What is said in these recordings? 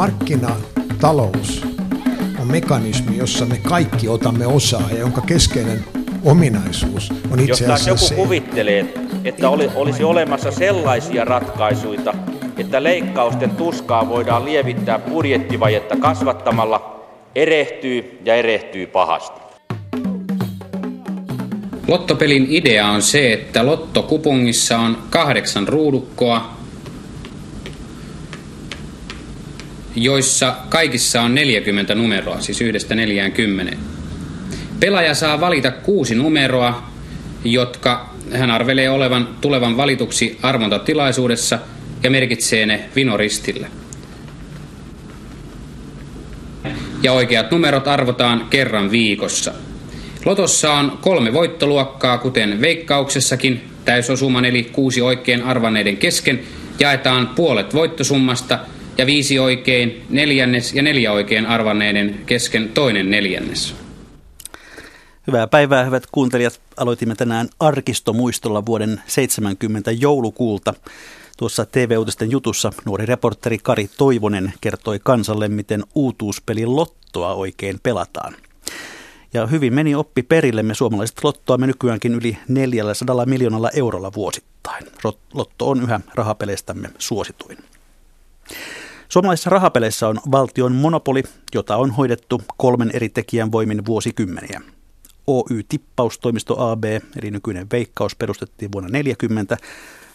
markkinatalous on mekanismi, jossa me kaikki otamme osaa ja jonka keskeinen ominaisuus on itse asiassa Jos se. joku kuvittelee, että oli, olisi olemassa sellaisia ratkaisuja, että leikkausten tuskaa voidaan lievittää budjettivajetta kasvattamalla, erehtyy ja erehtyy pahasti. Lottopelin idea on se, että lottokupongissa on kahdeksan ruudukkoa, joissa kaikissa on 40 numeroa, siis yhdestä 40. Pelaaja saa valita kuusi numeroa, jotka hän arvelee olevan tulevan valituksi arvontatilaisuudessa ja merkitsee ne vinoristillä. Ja oikeat numerot arvotaan kerran viikossa. Lotossa on kolme voittoluokkaa, kuten veikkauksessakin. Täysosuman eli kuusi oikein arvanneiden kesken jaetaan puolet voittosummasta ja viisi oikein neljännes ja neljä oikein arvanneiden kesken toinen neljännes. Hyvää päivää, hyvät kuuntelijat. Aloitimme tänään arkistomuistolla vuoden 70 joulukuulta. Tuossa TV-uutisten jutussa nuori reporteri Kari Toivonen kertoi kansalle, miten uutuuspelin lottoa oikein pelataan. Ja hyvin meni oppi perille. Me suomalaiset lottoamme nykyäänkin yli 400 miljoonalla eurolla vuosittain. Lotto on yhä rahapeleistämme suosituin. Suomalaisissa rahapeleissä on valtion monopoli, jota on hoidettu kolmen eri tekijän voimin vuosikymmeniä. Oy Tippaustoimisto AB, eli nykyinen Veikkaus, perustettiin vuonna 1940,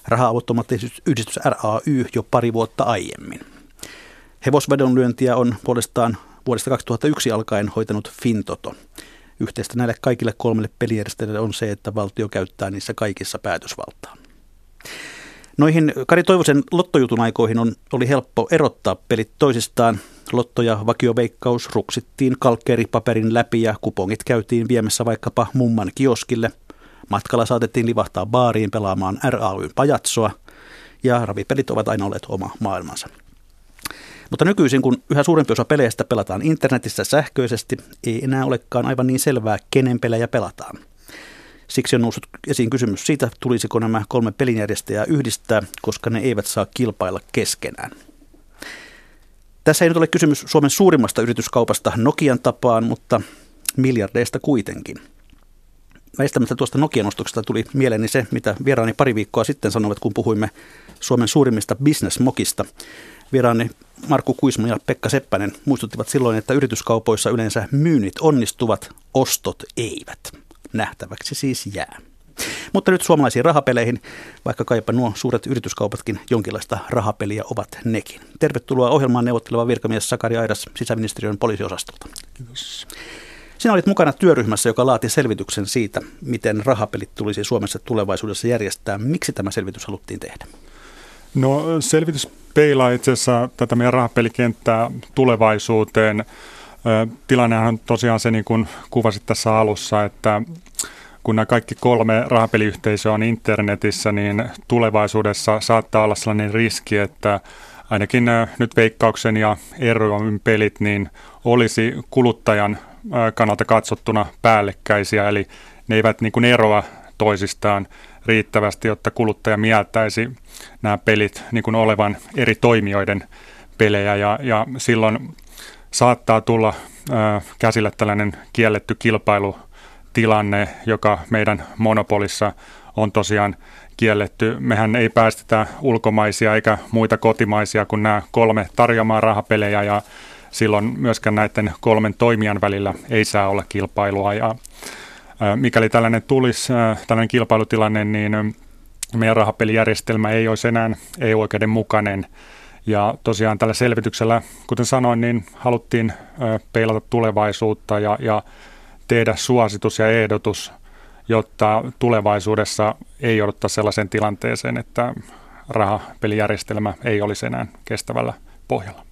raha-automaattiyhdistys RAY jo pari vuotta aiemmin. Hevosvedonlyöntiä on puolestaan vuodesta 2001 alkaen hoitanut Fintoto. Yhteistä näille kaikille kolmelle pelijärjestelmälle on se, että valtio käyttää niissä kaikissa päätösvaltaa. Noihin Kari Toivosen lottojutun aikoihin on, oli helppo erottaa pelit toisistaan. Lotto ja vakioveikkaus ruksittiin kalkkeripaperin läpi ja kupongit käytiin viemässä vaikkapa mumman kioskille. Matkalla saatettiin livahtaa baariin pelaamaan RAYn pajatsoa ja ravipelit ovat aina olleet oma maailmansa. Mutta nykyisin, kun yhä suurempi osa peleistä pelataan internetissä sähköisesti, ei enää olekaan aivan niin selvää, kenen pelejä pelataan. Siksi on noussut esiin kysymys siitä, tulisiko nämä kolme pelinjärjestäjää yhdistää, koska ne eivät saa kilpailla keskenään. Tässä ei nyt ole kysymys Suomen suurimmasta yrityskaupasta Nokian tapaan, mutta miljardeista kuitenkin. Väistämättä tuosta Nokian ostoksesta tuli mieleeni se, mitä vieraani pari viikkoa sitten sanoivat, kun puhuimme Suomen suurimmista bisnesmokista. Vieraani Markku Kuisma ja Pekka Seppänen muistuttivat silloin, että yrityskaupoissa yleensä myynnit onnistuvat, ostot eivät. Nähtäväksi siis jää. Mutta nyt suomalaisiin rahapeleihin, vaikka kaipa nuo suuret yrityskaupatkin jonkinlaista rahapeliä ovat nekin. Tervetuloa ohjelmaan neuvotteleva virkamies Sakari Airas sisäministeriön poliisiosastolta. Kiitos. Sinä olit mukana työryhmässä, joka laati selvityksen siitä, miten rahapelit tulisi Suomessa tulevaisuudessa järjestää. Miksi tämä selvitys haluttiin tehdä? No selvitys peilaa itse asiassa tätä meidän rahapelikenttää tulevaisuuteen. Tilannehan on tosiaan se, niin kuin kuvasit tässä alussa, että kun nämä kaikki kolme rahapeliyhteisöä on internetissä, niin tulevaisuudessa saattaa olla sellainen riski, että ainakin nyt Veikkauksen ja Erroin pelit niin olisi kuluttajan kannalta katsottuna päällekkäisiä, eli ne eivät niin kuin eroa toisistaan riittävästi, jotta kuluttaja mieltäisi nämä pelit niin kuin olevan eri toimijoiden pelejä. Ja, ja silloin saattaa tulla käsille tällainen kielletty kilpailutilanne, joka meidän monopolissa on tosiaan kielletty. Mehän ei päästetä ulkomaisia eikä muita kotimaisia kuin nämä kolme tarjoamaan rahapelejä ja silloin myöskään näiden kolmen toimijan välillä ei saa olla kilpailua ja mikäli tällainen tulisi, tällainen kilpailutilanne, niin meidän rahapelijärjestelmä ei olisi enää EU-oikeudenmukainen. Ja tosiaan tällä selvityksellä, kuten sanoin, niin haluttiin peilata tulevaisuutta ja, ja tehdä suositus ja ehdotus, jotta tulevaisuudessa ei jouduta sellaiseen tilanteeseen, että rahapelijärjestelmä ei olisi enää kestävällä pohjalla.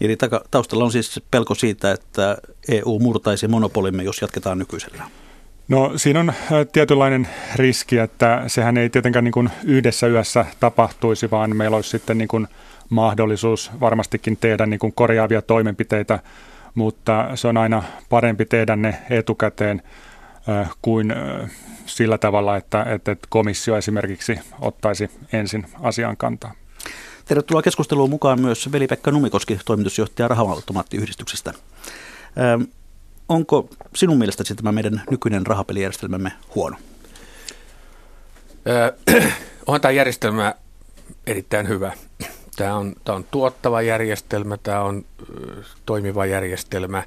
Eli taustalla on siis pelko siitä, että EU murtaisi monopolimme, jos jatketaan nykyisellä. No siinä on tietynlainen riski, että sehän ei tietenkään niin kuin yhdessä yössä tapahtuisi, vaan meillä olisi sitten niin kuin mahdollisuus varmastikin tehdä niin kuin korjaavia toimenpiteitä, mutta se on aina parempi tehdä ne etukäteen kuin sillä tavalla, että, että komissio esimerkiksi ottaisi ensin asian kantaa. Tervetuloa keskusteluun mukaan myös Veli-Pekka Numikoski, toimitusjohtaja Rahaautomaattiyhdistyksestä. Ähm, onko sinun mielestäsi tämä meidän nykyinen rahapelijärjestelmämme huono? Öö, on tämä järjestelmä erittäin hyvä. Tämä on, tämä on tuottava järjestelmä, tämä on toimiva järjestelmä.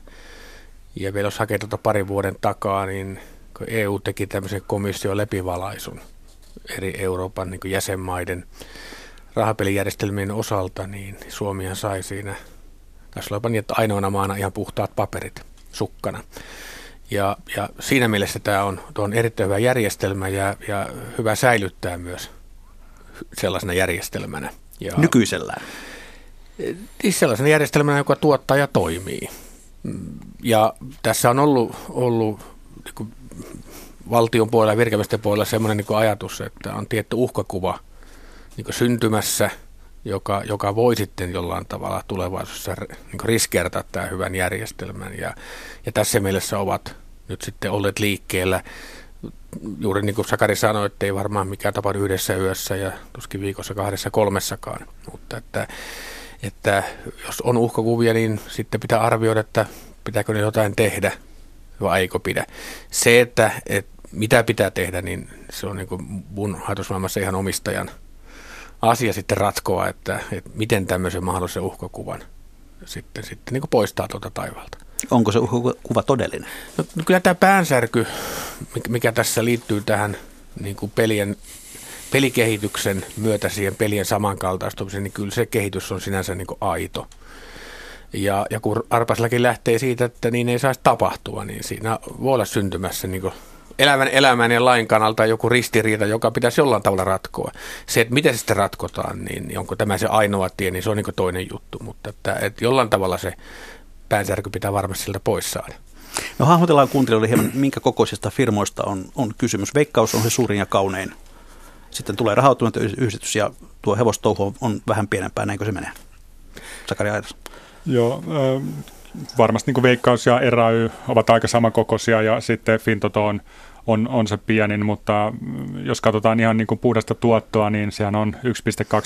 Ja vielä jos hakee tuota parin vuoden takaa, niin kun EU teki tämmöisen komission läpivalaisun eri Euroopan niin jäsenmaiden rahapelijärjestelmien osalta, niin Suomihan sai siinä, tässä olipa niin, että ainoana maana ihan puhtaat paperit sukkana. Ja, ja siinä mielessä tämä on, on erittäin hyvä järjestelmä ja, ja hyvä säilyttää myös sellaisena järjestelmänä. Ja, Nykyisellään? Siis sellaisena järjestelmänä, joka tuottaa ja toimii. Ja tässä on ollut, ollut niin valtion puolella ja virkamiesten puolella sellainen niin ajatus, että on tietty uhkakuva niin syntymässä, joka, joka voi sitten jollain tavalla tulevaisuudessa niin riskeerata tämän hyvän järjestelmän. Ja, ja tässä mielessä ovat nyt sitten olleet liikkeellä juuri niin kuin Sakari sanoi, että ei varmaan mikään tapahdu yhdessä yössä ja tuskin viikossa kahdessa kolmessakaan. Mutta että, että jos on uhkakuvia, niin sitten pitää arvioida, että pitääkö ne jotain tehdä vai eikö pidä. Se, että, että mitä pitää tehdä, niin se on niin kuin mun ajatusmaailmassa ihan omistajan asia sitten ratkoa, että, että miten tämmöisen mahdollisen uhkakuvan sitten, sitten niin kuin poistaa tuota taivaalta. Onko se kuva todellinen? No, no kyllä tämä päänsärky, mikä tässä liittyy tähän niin kuin pelien, pelikehityksen myötä siihen pelien samankaltaistumiseen, niin kyllä se kehitys on sinänsä niin kuin aito. Ja, ja kun Arpaslaki lähtee siitä, että niin ei saisi tapahtua, niin siinä voi olla syntymässä niin kuin elävän elämän ja lain kannalta joku ristiriita, joka pitäisi jollain tavalla ratkoa. Se, että miten se sitten ratkotaan, niin onko tämä se ainoa tie, niin se on niin toinen juttu. Mutta että, että jollain tavalla se päänsärky pitää varmasti siltä pois saada. No hahmotellaan kuuntelijoille hieman, minkä kokoisista firmoista on, on kysymys. Veikkaus on se suurin ja kaunein. Sitten tulee yhdistys ja tuo hevostouhu on vähän pienempää, näinkö se menee? Sakari Aitas. Joo, äh, varmasti niin Veikkaus ja RAY ovat aika samankokoisia ja sitten Fintoto on, on, on se pienin, mutta jos katsotaan ihan niin kuin puhdasta tuottoa, niin sehän on 1,2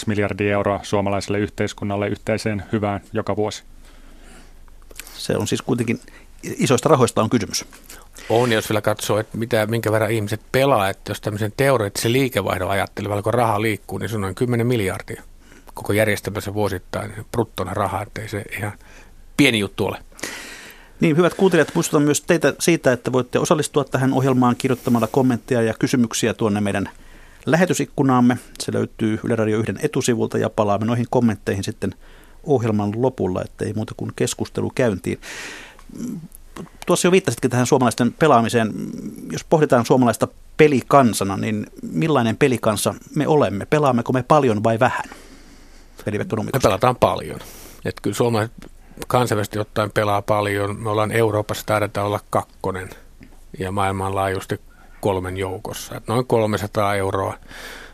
miljardia euroa suomalaiselle yhteiskunnalle yhteiseen hyvään joka vuosi. Se on siis kuitenkin, isoista rahoista on kysymys. On, jos vielä katsoo, että mitä, minkä verran ihmiset pelaa, että jos tämmöisen teoreettisen liikevaihdon ajattelee, kun raha liikkuu, niin se on noin 10 miljardia koko järjestelmässä vuosittain bruttona rahaa, ettei se ihan pieni juttu ole. Niin, hyvät kuuntelijat, muistutan myös teitä siitä, että voitte osallistua tähän ohjelmaan kirjoittamalla kommentteja ja kysymyksiä tuonne meidän lähetysikkunaamme. Se löytyy Yle Radio 1 etusivulta ja palaamme noihin kommentteihin sitten ohjelman lopulla, ettei muuta kuin keskustelu käyntiin. Tuossa jo viittasitkin tähän suomalaisten pelaamiseen. Jos pohditaan suomalaista pelikansana, niin millainen pelikansa me olemme? Pelaammeko me paljon vai vähän? Me pelataan paljon. Että kyllä suomalaiset kansainvälisesti ottaen pelaa paljon. Me ollaan Euroopassa taidetaan olla kakkonen ja maailmanlaajuisesti kolmen joukossa. Et noin 300 euroa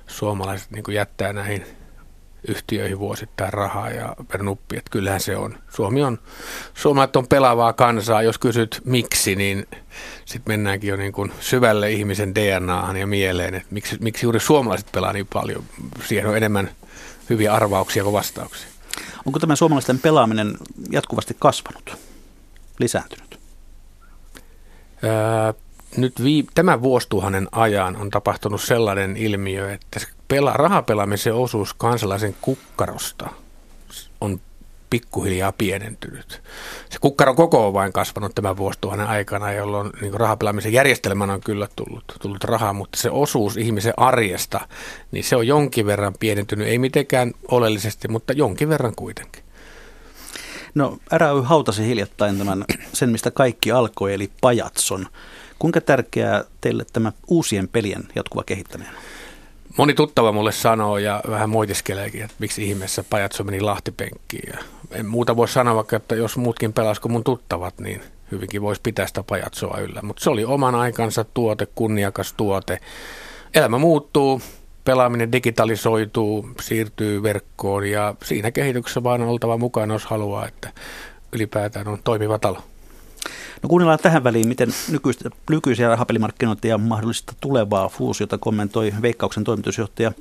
suomalaiset niin jättää näihin yhtiöihin vuosittain rahaa ja per nuppi, että kyllähän se on. Suomi on, suomalaiset on pelaavaa kansaa. Jos kysyt miksi, niin sitten mennäänkin jo niin kuin syvälle ihmisen DNAhan ja mieleen, että miksi, miksi juuri suomalaiset pelaa niin paljon. Siihen on enemmän hyviä arvauksia kuin vastauksia. Onko tämä suomalaisten pelaaminen jatkuvasti kasvanut, lisääntynyt? Öö, nyt vii, tämän vuosituhannen ajan on tapahtunut sellainen ilmiö, että pela, rahapelaamisen osuus kansalaisen kukkarosta on pikkuhiljaa pienentynyt. Se kukkaron koko on vain kasvanut tämän vuosituhannen aikana, jolloin niin rahapelaamisen järjestelmän on kyllä tullut, tullut rahaa, mutta se osuus ihmisen arjesta, niin se on jonkin verran pienentynyt, ei mitenkään oleellisesti, mutta jonkin verran kuitenkin. No RAY hautasi hiljattain tämän, sen mistä kaikki alkoi, eli pajatson. Kuinka tärkeää teille tämä uusien pelien jatkuva kehittäminen Moni tuttava mulle sanoo ja vähän moitiskeleekin, että miksi ihmeessä pajatso meni lahtipenkkiin. Ja en muuta voi sanoa vaikka, että jos muutkin pelasko mun tuttavat, niin hyvinkin voisi pitää sitä pajatsoa yllä. Mutta se oli oman aikansa tuote, kunniakas tuote. Elämä muuttuu, pelaaminen digitalisoituu, siirtyy verkkoon ja siinä kehityksessä vaan on oltava mukana, jos haluaa, että ylipäätään on toimiva talo. No kuunnellaan tähän väliin, miten nykyistä, nykyisiä rahapelimarkkinoita ja mahdollista tulevaa fuusiota kommentoi Veikkauksen toimitusjohtaja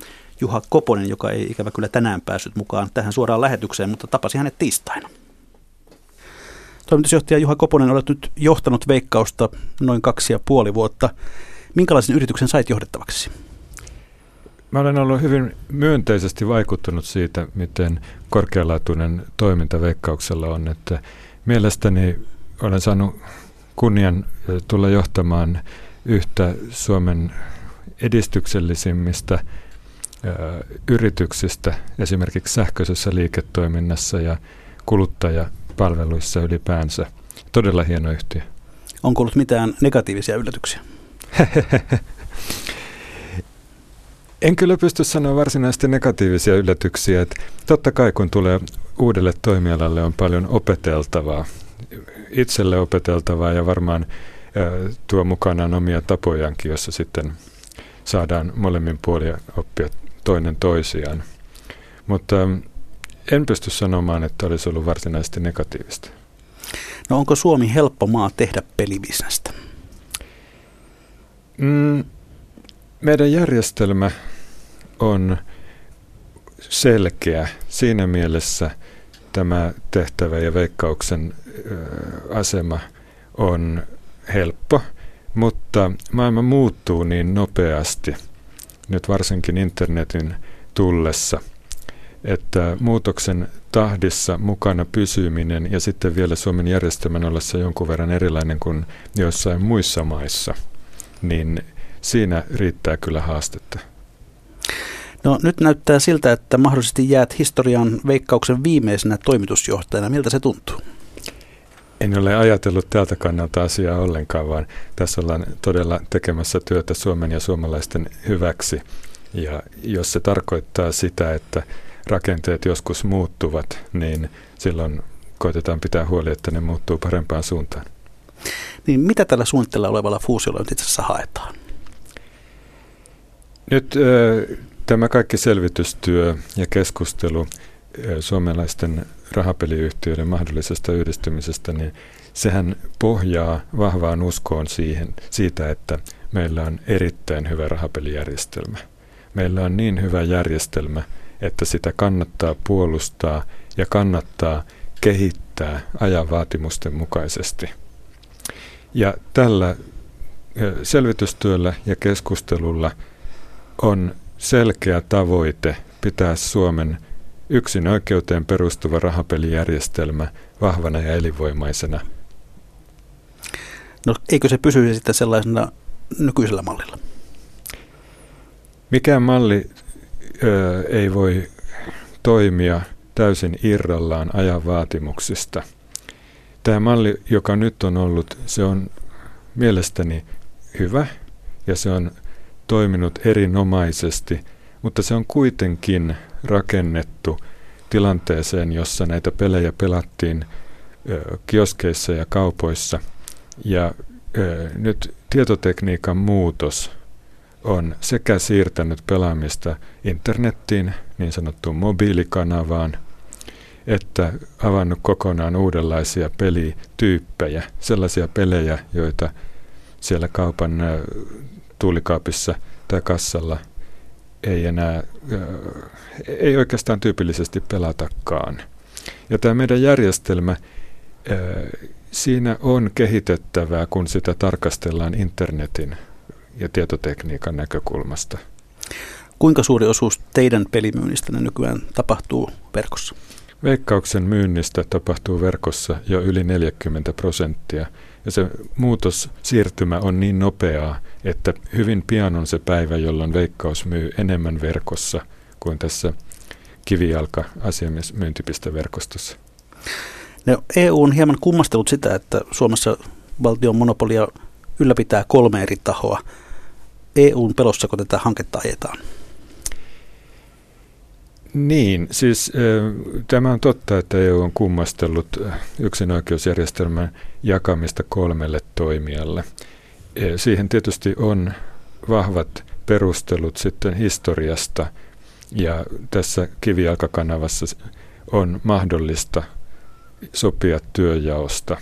Juha Koponen, joka ei ikävä kyllä tänään päässyt mukaan tähän suoraan lähetykseen, mutta tapasi hänet tiistaina. Toimitusjohtaja Juha Koponen, olet nyt johtanut Veikkausta noin kaksi ja puoli vuotta. Minkälaisen yrityksen sait johdettavaksi? Mä olen ollut hyvin myönteisesti vaikuttunut siitä, miten korkealaatuinen toiminta Veikkauksella on. Että mielestäni olen saanut kunnian tulla johtamaan yhtä Suomen edistyksellisimmistä yrityksistä esimerkiksi sähköisessä liiketoiminnassa ja kuluttajapalveluissa ylipäänsä. Todella hieno yhtiö. Onko ollut mitään negatiivisia yllätyksiä? En kyllä pysty sanoa varsinaisesti negatiivisia yllätyksiä. Että totta kai kun tulee uudelle toimialalle on paljon opeteltavaa, itselle opeteltavaa ja varmaan tuo mukanaan omia tapojankin, jossa sitten saadaan molemmin puolia oppia toinen toisiaan. Mutta en pysty sanomaan, että olisi ollut varsinaisesti negatiivista. No onko Suomi helppo maa tehdä pelibisnestä? Mm, meidän järjestelmä on selkeä. Siinä mielessä tämä tehtävä ja veikkauksen asema on helppo, mutta maailma muuttuu niin nopeasti, nyt varsinkin internetin tullessa, että muutoksen tahdissa mukana pysyminen ja sitten vielä Suomen järjestelmän ollessa jonkun verran erilainen kuin joissain muissa maissa, niin siinä riittää kyllä haastetta. No nyt näyttää siltä, että mahdollisesti jäät historian veikkauksen viimeisenä toimitusjohtajana. Miltä se tuntuu? En ole ajatellut tältä kannalta asiaa ollenkaan, vaan tässä ollaan todella tekemässä työtä Suomen ja suomalaisten hyväksi. Ja jos se tarkoittaa sitä, että rakenteet joskus muuttuvat, niin silloin koitetaan pitää huoli, että ne muuttuu parempaan suuntaan. Niin mitä tällä suunnitteella olevalla fuusiolla nyt itse asiassa haetaan? Nyt Tämä kaikki selvitystyö ja keskustelu suomalaisten rahapeliyhtiöiden mahdollisesta yhdistymisestä, niin sehän pohjaa vahvaan uskoon siihen, siitä, että meillä on erittäin hyvä rahapelijärjestelmä. Meillä on niin hyvä järjestelmä, että sitä kannattaa puolustaa ja kannattaa kehittää ajan vaatimusten mukaisesti. Ja tällä selvitystyöllä ja keskustelulla on selkeä tavoite pitää Suomen yksin oikeuteen perustuva rahapelijärjestelmä vahvana ja elinvoimaisena. No eikö se pysyisi sitten sellaisena nykyisellä mallilla? Mikään malli ö, ei voi toimia täysin irrallaan ajan vaatimuksista. Tämä malli, joka nyt on ollut, se on mielestäni hyvä ja se on toiminut erinomaisesti, mutta se on kuitenkin rakennettu tilanteeseen, jossa näitä pelejä pelattiin kioskeissa ja kaupoissa. Ja nyt tietotekniikan muutos on sekä siirtänyt pelaamista internettiin, niin sanottuun mobiilikanavaan, että avannut kokonaan uudenlaisia pelityyppejä, sellaisia pelejä, joita siellä kaupan tuulikaapissa tai kassalla ei enää, ei oikeastaan tyypillisesti pelatakaan. Ja tämä meidän järjestelmä, siinä on kehitettävää, kun sitä tarkastellaan internetin ja tietotekniikan näkökulmasta. Kuinka suuri osuus teidän pelimyynnistä nykyään tapahtuu verkossa? Veikkauksen myynnistä tapahtuu verkossa jo yli 40 prosenttia – ja se muutos, siirtymä on niin nopeaa, että hyvin pian on se päivä, jolloin Veikkaus myy enemmän verkossa kuin tässä kivijalka asiamiesmyyntipisteverkostossa. No, EU on hieman kummastellut sitä, että Suomessa valtion monopolia ylläpitää kolme eri tahoa. EUn pelossa, kun tätä hanketta ajetaan? Niin, siis tämä on totta, että EU on kummastellut yksinoikeusjärjestelmän jakamista kolmelle toimijalle. Siihen tietysti on vahvat perustelut sitten historiasta ja tässä kivijalkakanavassa on mahdollista sopia työjaosta.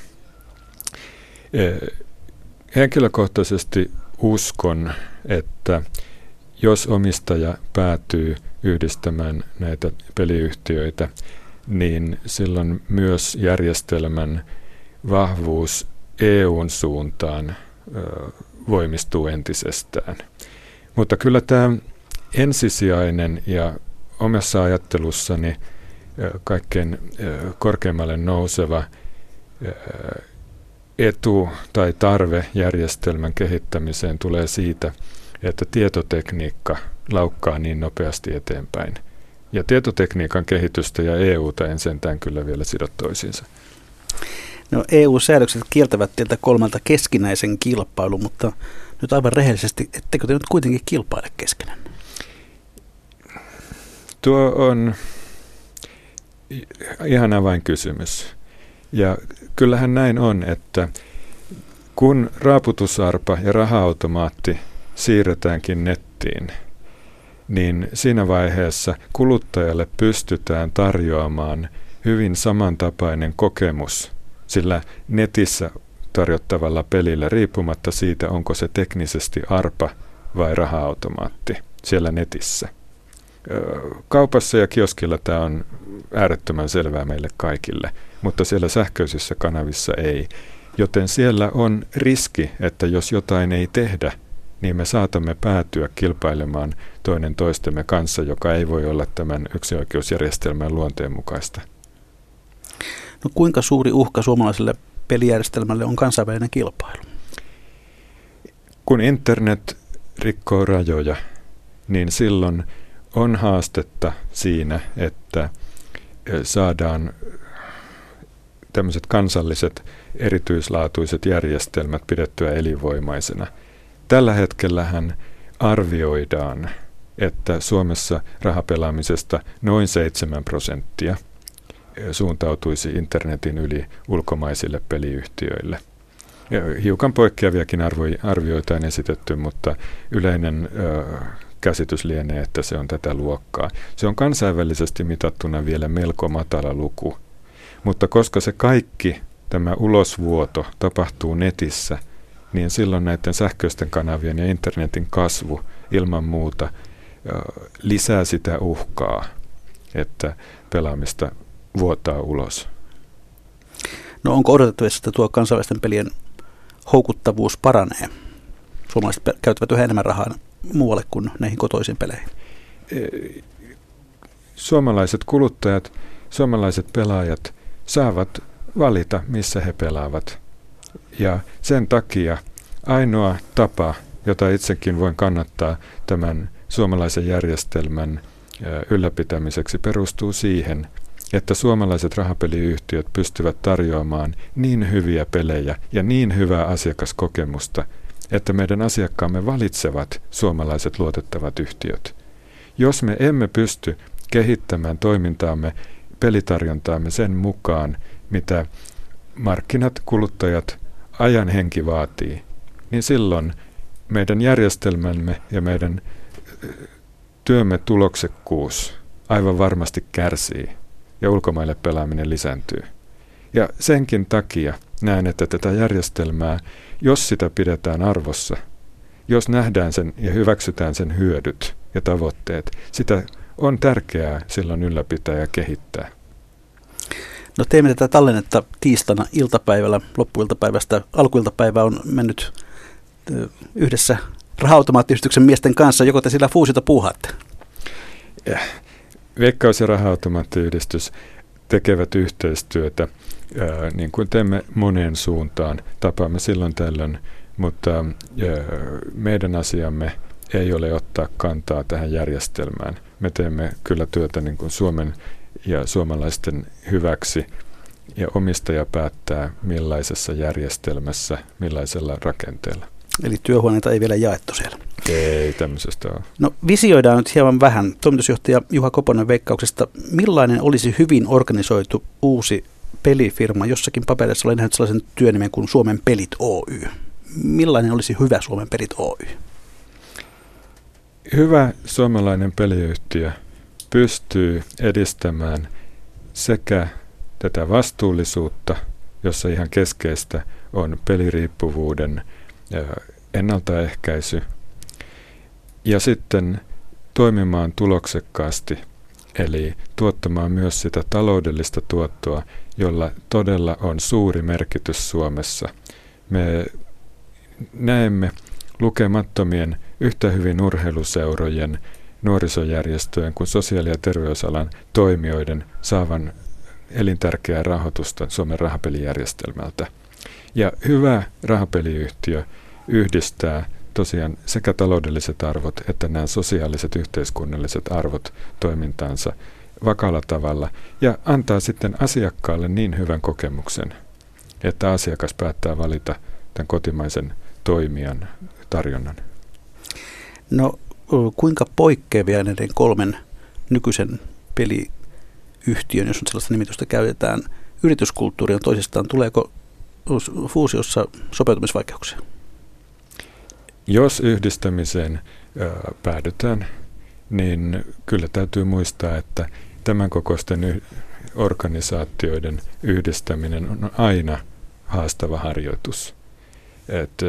Henkilökohtaisesti uskon, että jos omistaja päätyy yhdistämään näitä peliyhtiöitä, niin silloin myös järjestelmän vahvuus EUn suuntaan voimistuu entisestään. Mutta kyllä tämä ensisijainen ja omassa ajattelussani kaikkein korkeimmalle nouseva etu tai tarve järjestelmän kehittämiseen tulee siitä, että tietotekniikka laukkaa niin nopeasti eteenpäin. Ja tietotekniikan kehitystä ja EUta en sentään kyllä vielä sido toisiinsa. No EU-säädökset kieltävät teiltä kolmelta keskinäisen kilpailun, mutta nyt aivan rehellisesti, ettekö te nyt kuitenkin kilpaile keskenään? Tuo on ihan vain kysymys. Ja kyllähän näin on, että kun raaputusarpa ja rahaautomaatti siirretäänkin nettiin, niin siinä vaiheessa kuluttajalle pystytään tarjoamaan hyvin samantapainen kokemus sillä netissä tarjottavalla pelillä riippumatta siitä, onko se teknisesti arpa vai raha-automaatti siellä netissä. Kaupassa ja kioskilla tämä on äärettömän selvää meille kaikille, mutta siellä sähköisissä kanavissa ei. Joten siellä on riski, että jos jotain ei tehdä, niin me saatamme päätyä kilpailemaan toinen toistemme kanssa, joka ei voi olla tämän yksioikeusjärjestelmän luonteen mukaista. No kuinka suuri uhka suomalaiselle pelijärjestelmälle on kansainvälinen kilpailu? Kun internet rikkoo rajoja, niin silloin on haastetta siinä, että saadaan tämmöiset kansalliset erityislaatuiset järjestelmät pidettyä elinvoimaisena. Tällä hetkellähän arvioidaan, että Suomessa rahapelaamisesta noin 7 prosenttia suuntautuisi internetin yli ulkomaisille peliyhtiöille. Ja hiukan poikkeaviakin arvioita on esitetty, mutta yleinen ö, käsitys lienee, että se on tätä luokkaa. Se on kansainvälisesti mitattuna vielä melko matala luku, mutta koska se kaikki tämä ulosvuoto tapahtuu netissä, niin silloin näiden sähköisten kanavien ja internetin kasvu ilman muuta lisää sitä uhkaa, että pelaamista vuotaa ulos. No onko odotettavissa, että tuo kansainvälisten pelien houkuttavuus paranee? Suomalaiset käyttävät yhä enemmän rahaa muualle kuin näihin kotoisiin peleihin. Suomalaiset kuluttajat, suomalaiset pelaajat saavat valita, missä he pelaavat. Ja sen takia ainoa tapa, jota itsekin voin kannattaa tämän suomalaisen järjestelmän ylläpitämiseksi, perustuu siihen, että suomalaiset rahapeliyhtiöt pystyvät tarjoamaan niin hyviä pelejä ja niin hyvää asiakaskokemusta, että meidän asiakkaamme valitsevat suomalaiset luotettavat yhtiöt. Jos me emme pysty kehittämään toimintaamme, pelitarjontaamme sen mukaan, mitä markkinat, kuluttajat, ajan henki vaatii, niin silloin meidän järjestelmämme ja meidän työmme tuloksekkuus aivan varmasti kärsii ja ulkomaille pelaaminen lisääntyy. Ja senkin takia näen, että tätä järjestelmää, jos sitä pidetään arvossa, jos nähdään sen ja hyväksytään sen hyödyt ja tavoitteet, sitä on tärkeää silloin ylläpitää ja kehittää. No teemme tätä tallennetta tiistaina iltapäivällä, loppuiltapäivästä. Alkuiltapäivä on mennyt yhdessä raha-automaattiyhdistyksen miesten kanssa. Joko te sillä fuusita puuhaatte? Veikkaus- ja raha-automaattiyhdistys tekevät yhteistyötä, ää, niin kuin teemme moneen suuntaan. Tapaamme silloin tällöin, mutta ää, meidän asiamme ei ole ottaa kantaa tähän järjestelmään. Me teemme kyllä työtä niin kuin Suomen ja suomalaisten hyväksi, ja omistaja päättää millaisessa järjestelmässä, millaisella rakenteella. Eli työhuoneita ei vielä jaettu siellä. Ei tämmöisestä ole. No visioidaan nyt hieman vähän. Toimitusjohtaja Juha Koponen Veikkauksesta. Millainen olisi hyvin organisoitu uusi pelifirma? Jossakin paperissa olen nähnyt sellaisen työnimen kuin Suomen Pelit Oy. Millainen olisi hyvä Suomen Pelit Oy? Hyvä suomalainen peliyhtiö pystyy edistämään sekä tätä vastuullisuutta, jossa ihan keskeistä on peliriippuvuuden ennaltaehkäisy ja sitten toimimaan tuloksekkaasti, eli tuottamaan myös sitä taloudellista tuottoa, jolla todella on suuri merkitys Suomessa. Me näemme lukemattomien yhtä hyvin urheiluseurojen, nuorisojärjestöjen kuin sosiaali- ja terveysalan toimijoiden saavan elintärkeää rahoitusta Suomen rahapelijärjestelmältä. Ja hyvä rahapeliyhtiö yhdistää tosiaan sekä taloudelliset arvot että nämä sosiaaliset yhteiskunnalliset arvot toimintaansa vakalla tavalla ja antaa sitten asiakkaalle niin hyvän kokemuksen, että asiakas päättää valita tämän kotimaisen toimijan tarjonnan. No kuinka poikkeavia näiden kolmen nykyisen peliyhtiön, jos on sellaista nimitystä käytetään, yrityskulttuuri on toisistaan? Tuleeko fuusiossa sopeutumisvaikeuksia? Jos yhdistämiseen päädytään, niin kyllä täytyy muistaa, että tämän kokoisten organisaatioiden yhdistäminen on aina haastava harjoitus. Et,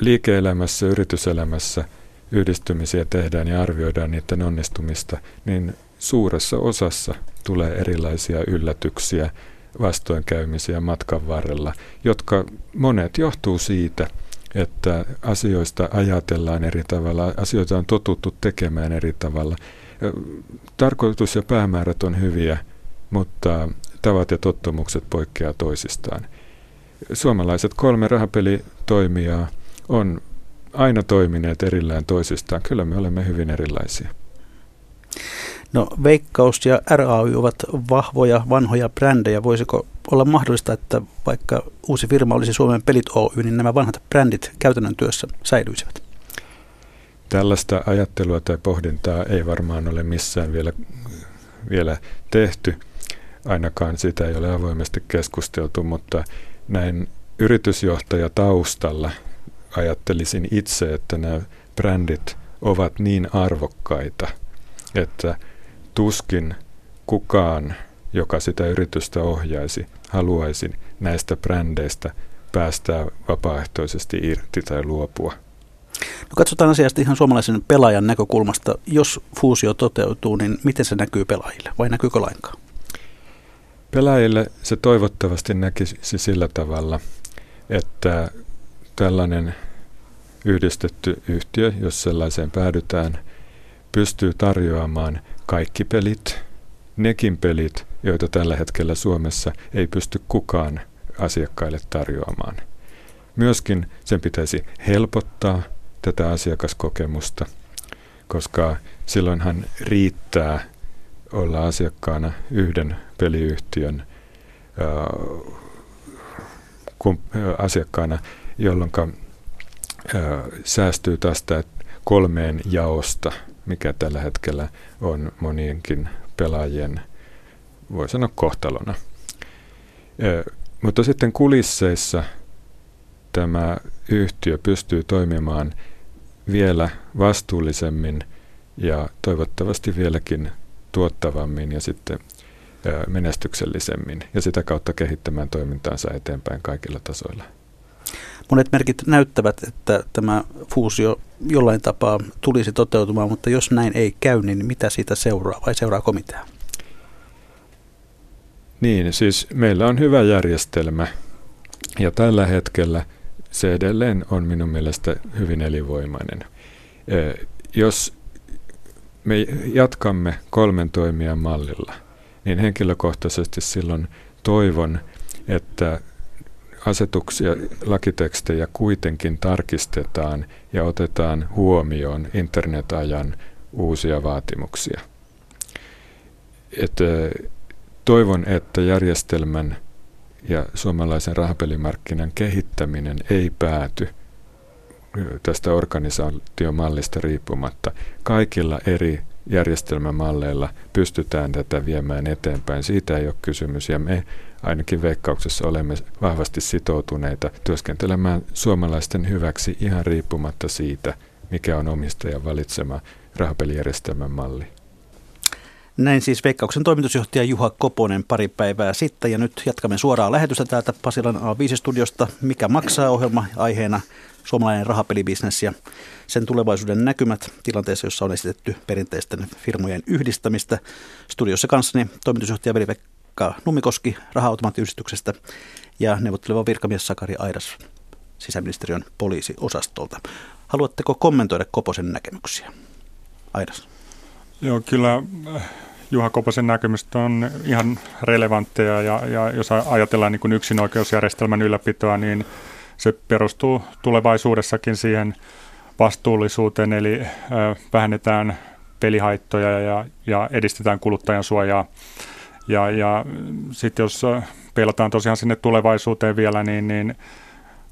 liike-elämässä, yrityselämässä yhdistymisiä tehdään ja arvioidaan niiden onnistumista, niin suuressa osassa tulee erilaisia yllätyksiä, vastoinkäymisiä matkan varrella, jotka monet johtuu siitä, että asioista ajatellaan eri tavalla, asioita on totuttu tekemään eri tavalla. Tarkoitus ja päämäärät on hyviä, mutta tavat ja tottumukset poikkeaa toisistaan. Suomalaiset kolme rahapelitoimijaa on aina toimineet erillään toisistaan. Kyllä me olemme hyvin erilaisia. No Veikkaus ja RAY ovat vahvoja, vanhoja brändejä. Voisiko olla mahdollista, että vaikka uusi firma olisi Suomen Pelit Oy, niin nämä vanhat brändit käytännön työssä säilyisivät? Tällaista ajattelua tai pohdintaa ei varmaan ole missään vielä, vielä tehty. Ainakaan sitä ei ole avoimesti keskusteltu, mutta näin yritysjohtaja taustalla ajattelisin itse, että nämä brändit ovat niin arvokkaita, että tuskin kukaan, joka sitä yritystä ohjaisi, haluaisi näistä brändeistä päästää vapaaehtoisesti irti tai luopua. No katsotaan asiasta ihan suomalaisen pelaajan näkökulmasta. Jos fuusio toteutuu, niin miten se näkyy pelaajille vai näkyykö lainkaan? Pelaajille se toivottavasti näkisi sillä tavalla, että tällainen yhdistetty yhtiö, jos sellaiseen päädytään, pystyy tarjoamaan kaikki pelit, nekin pelit, joita tällä hetkellä Suomessa ei pysty kukaan asiakkaille tarjoamaan. Myöskin sen pitäisi helpottaa tätä asiakaskokemusta, koska silloinhan riittää olla asiakkaana yhden peliyhtiön asiakkaana, jolloin säästyy tästä kolmeen jaosta, mikä tällä hetkellä on monienkin pelaajien, voi sanoa, kohtalona. Mutta sitten kulisseissa tämä yhtiö pystyy toimimaan vielä vastuullisemmin ja toivottavasti vieläkin tuottavammin ja sitten menestyksellisemmin ja sitä kautta kehittämään toimintaansa eteenpäin kaikilla tasoilla. Monet merkit näyttävät, että tämä fuusio jollain tapaa tulisi toteutumaan, mutta jos näin ei käy, niin mitä siitä seuraa vai seuraa komitea? Niin, siis meillä on hyvä järjestelmä ja tällä hetkellä se edelleen on minun mielestä hyvin elinvoimainen. Jos me jatkamme kolmen toimijan mallilla, niin henkilökohtaisesti silloin toivon, että asetuksia, lakitekstejä kuitenkin tarkistetaan ja otetaan huomioon internetajan uusia vaatimuksia. Et, toivon, että järjestelmän ja suomalaisen rahapelimarkkinan kehittäminen ei pääty tästä organisaatiomallista riippumatta. Kaikilla eri järjestelmämalleilla pystytään tätä viemään eteenpäin. Siitä ei ole kysymys ja me ainakin veikkauksessa olemme vahvasti sitoutuneita työskentelemään suomalaisten hyväksi ihan riippumatta siitä, mikä on omistajan valitsema rahapelijärjestelmän malli. Näin siis Veikkauksen toimitusjohtaja Juha Koponen pari päivää sitten ja nyt jatkamme suoraa lähetystä täältä Pasilan A5-studiosta. Mikä maksaa ohjelma aiheena suomalainen rahapelibisnes ja sen tulevaisuuden näkymät tilanteessa, jossa on esitetty perinteisten firmojen yhdistämistä. Studiossa kanssani toimitusjohtaja Veli-Pekka Nummikoski raha-automaattiyhdistyksestä ja neuvotteleva virkamies Sakari Airas sisäministeriön poliisiosastolta. Haluatteko kommentoida Koposen näkemyksiä? Airas. Joo, kyllä äh, Juha Koposen näkemykset on ihan relevantteja ja, ja jos ajatellaan niin kuin yksinoikeusjärjestelmän ylläpitoa, niin se perustuu tulevaisuudessakin siihen vastuullisuuteen, eli ö, vähennetään pelihaittoja ja, ja edistetään kuluttajan suojaa. Ja, ja sitten jos pelataan tosiaan sinne tulevaisuuteen vielä, niin, niin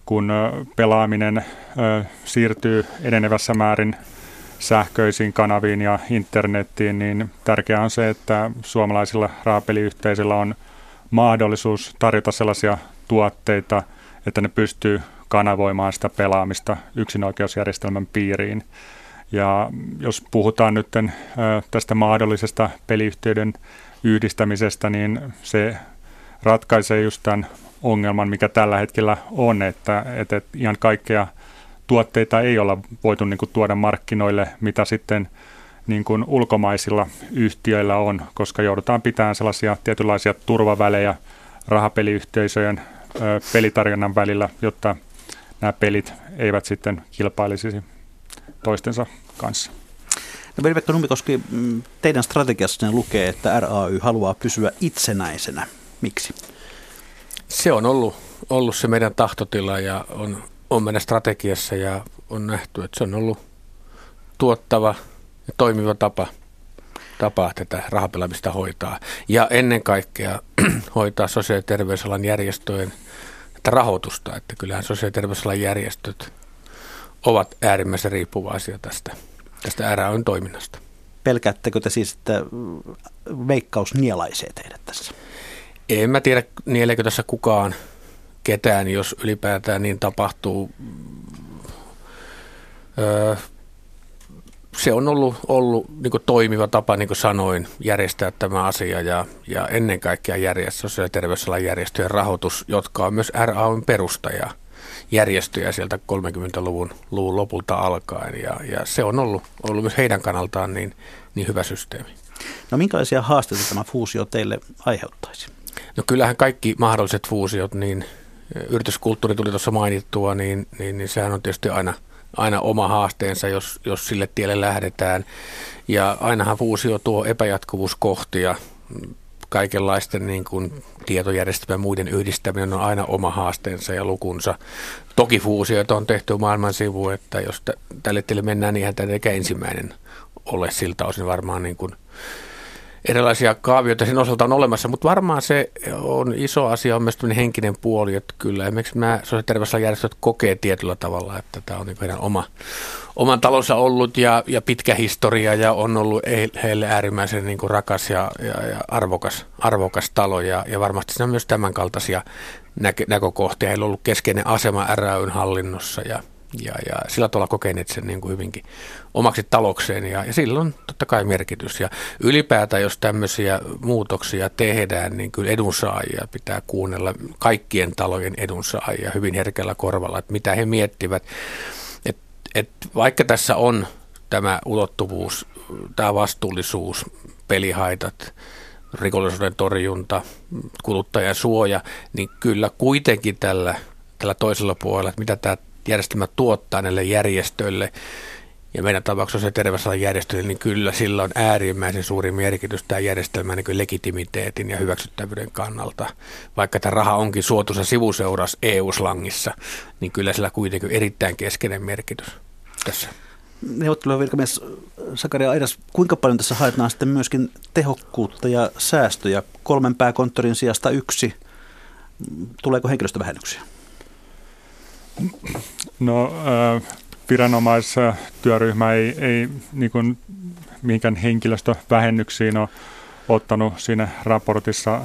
kun pelaaminen ö, siirtyy enenevässä määrin sähköisiin kanaviin ja internettiin, niin tärkeää on se, että suomalaisilla rahapeliyhteisöillä on mahdollisuus tarjota sellaisia tuotteita, että ne pystyy kanavoimaan sitä pelaamista yksinoikeusjärjestelmän piiriin. Ja jos puhutaan nyt tästä mahdollisesta peliyhtiöiden yhdistämisestä, niin se ratkaisee just tämän ongelman, mikä tällä hetkellä on, että, että ihan kaikkea tuotteita ei olla voitu niin kuin, tuoda markkinoille, mitä sitten niin kuin ulkomaisilla yhtiöillä on, koska joudutaan pitämään sellaisia tietynlaisia turvavälejä rahapeliyhteisöjen ö, pelitarjonnan välillä, jotta nämä pelit eivät sitten kilpailisi toistensa kanssa. Veli-Pekka Nummikoski, mm, teidän strategiassanne lukee, että RAY haluaa pysyä itsenäisenä. Miksi? Se on ollut, ollut se meidän tahtotila ja on, on meidän strategiassa ja on nähty, että se on ollut tuottava ja toimiva tapa, tapa tätä rahapelaamista hoitaa. Ja ennen kaikkea hoitaa sosiaali- ja terveysalan järjestöjen rahoitusta, että kyllähän sosiaali- ja terveysalan järjestöt ovat äärimmäisen riippuvaisia tästä, tästä RAYn toiminnasta. Pelkäättekö te siis, että veikkaus nielaisee teidät tässä? En mä tiedä, nieleekö tässä kukaan ketään, jos ylipäätään niin tapahtuu. Öö, se on ollut, ollut niin toimiva tapa, niin kuin sanoin, järjestää tämä asia ja, ja ennen kaikkea järjestää sosiaali- ja terveysalan järjestöjen rahoitus, jotka on myös RAUn perustaja järjestöjä sieltä 30-luvun luvun lopulta alkaen ja, ja se on ollut, ollut myös heidän kannaltaan niin, niin hyvä systeemi. No minkälaisia haasteita tämä fuusio teille aiheuttaisi? No kyllähän kaikki mahdolliset fuusiot, niin yrityskulttuuri tuli tuossa mainittua, niin, niin, niin sehän on tietysti aina, aina oma haasteensa, jos, jos sille tielle lähdetään. Ja ainahan fuusio tuo epäjatkuvuuskohtia, kaikenlaisten niin kuin tietojärjestelmän muiden yhdistäminen on aina oma haasteensa ja lukunsa. Toki fuusioita on tehty maailman sivu, että jos t- tälle tielle mennään, niin eihän tämä ensimmäinen ole siltä osin varmaan niin kuin erilaisia kaavioita sen osalta on olemassa, mutta varmaan se on iso asia, on myös henkinen puoli, että kyllä esimerkiksi nämä sosiaali- järjestöt kokee tietyllä tavalla, että tämä on niin heidän oma, oman talonsa ollut ja, ja pitkä historia ja on ollut heille äärimmäisen niin kuin rakas ja, ja, ja arvokas, arvokas talo ja, ja varmasti siinä on myös tämän kaltaisia näkö, näkökohtia. Heillä on ollut keskeinen asema RAYn hallinnossa ja, ja, ja sillä tavalla kokeneet sen niin kuin hyvinkin omaksi talokseen ja, ja sillä on totta kai merkitys. Ja ylipäätään, jos tämmöisiä muutoksia tehdään, niin kyllä edunsaajia pitää kuunnella kaikkien talojen edunsaajia hyvin herkällä korvalla, että mitä he miettivät. Et, et vaikka tässä on tämä ulottuvuus, tämä vastuullisuus, pelihaitat, rikollisuuden torjunta, kuluttajan suoja, niin kyllä kuitenkin tällä, tällä toisella puolella, että mitä tämä järjestelmä tuottaa näille järjestöille, ja meidän tapauksessa terveysalan järjestöille, niin kyllä sillä on äärimmäisen suuri merkitys tämä järjestelmän niin legitimiteetin ja hyväksyttävyyden kannalta. Vaikka tämä raha onkin suotuisa sivuseuraus EU-slangissa, niin kyllä sillä kuitenkin erittäin keskeinen merkitys tässä. Neuvottelujen virkamies Sakaria Aidas, kuinka paljon tässä haetaan sitten myöskin tehokkuutta ja säästöjä? Kolmen pääkonttorin sijasta yksi. Tuleeko henkilöstövähennyksiä? No äh, viranomaistyöryhmä ei, ei niin kuin mihinkään henkilöstövähennyksiin ole ottanut siinä raportissa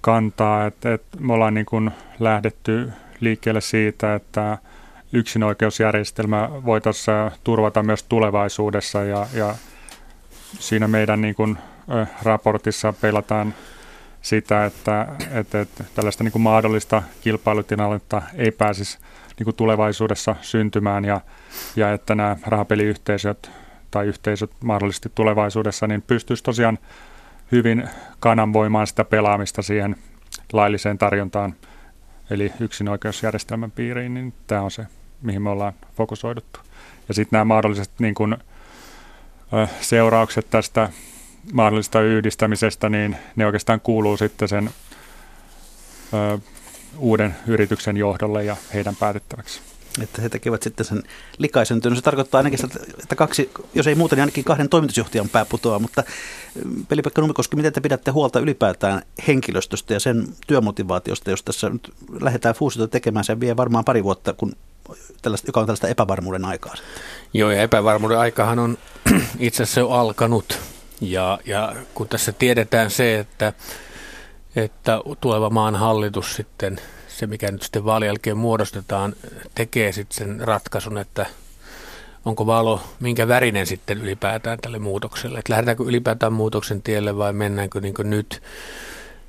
kantaa. Et, et me ollaan niin kuin lähdetty liikkeelle siitä, että yksinoikeusjärjestelmä voitaisiin turvata myös tulevaisuudessa ja, ja siinä meidän niin kuin, raportissa peilataan sitä, että, että, että tällaista niin kuin mahdollista kilpailutilannetta ei pääsisi niin kuin tulevaisuudessa syntymään ja, ja että nämä rahapeliyhteisöt tai yhteisöt mahdollisesti tulevaisuudessa niin pystyisi tosiaan hyvin kanavoimaan sitä pelaamista siihen lailliseen tarjontaan, eli yksinoikeusjärjestelmän piiriin, niin tämä on se, mihin me ollaan fokusoiduttu. Ja sitten nämä mahdolliset niin kun, seuraukset tästä mahdollisesta yhdistämisestä, niin ne oikeastaan kuuluu sitten sen uuden yrityksen johdolle ja heidän päätettäväksi että he tekevät sitten sen likaisen työn. Se tarkoittaa ainakin, että kaksi, jos ei muuten, niin ainakin kahden toimitusjohtajan pää putoaa, mutta Pelipekka Numikoski, miten te pidätte huolta ylipäätään henkilöstöstä ja sen työmotivaatiosta, jos tässä nyt lähdetään fuusiota tekemään, se vie varmaan pari vuotta, kun tällaista, joka on tällaista epävarmuuden aikaa. Joo, ja epävarmuuden aikahan on itse asiassa jo alkanut. Ja, ja kun tässä tiedetään se, että, että tuleva maan hallitus sitten – se, mikä nyt sitten vaalien muodostetaan, tekee sitten sen ratkaisun, että onko valo minkä värinen sitten ylipäätään tälle muutokselle. Että lähdetäänkö ylipäätään muutoksen tielle vai mennäänkö niin nyt,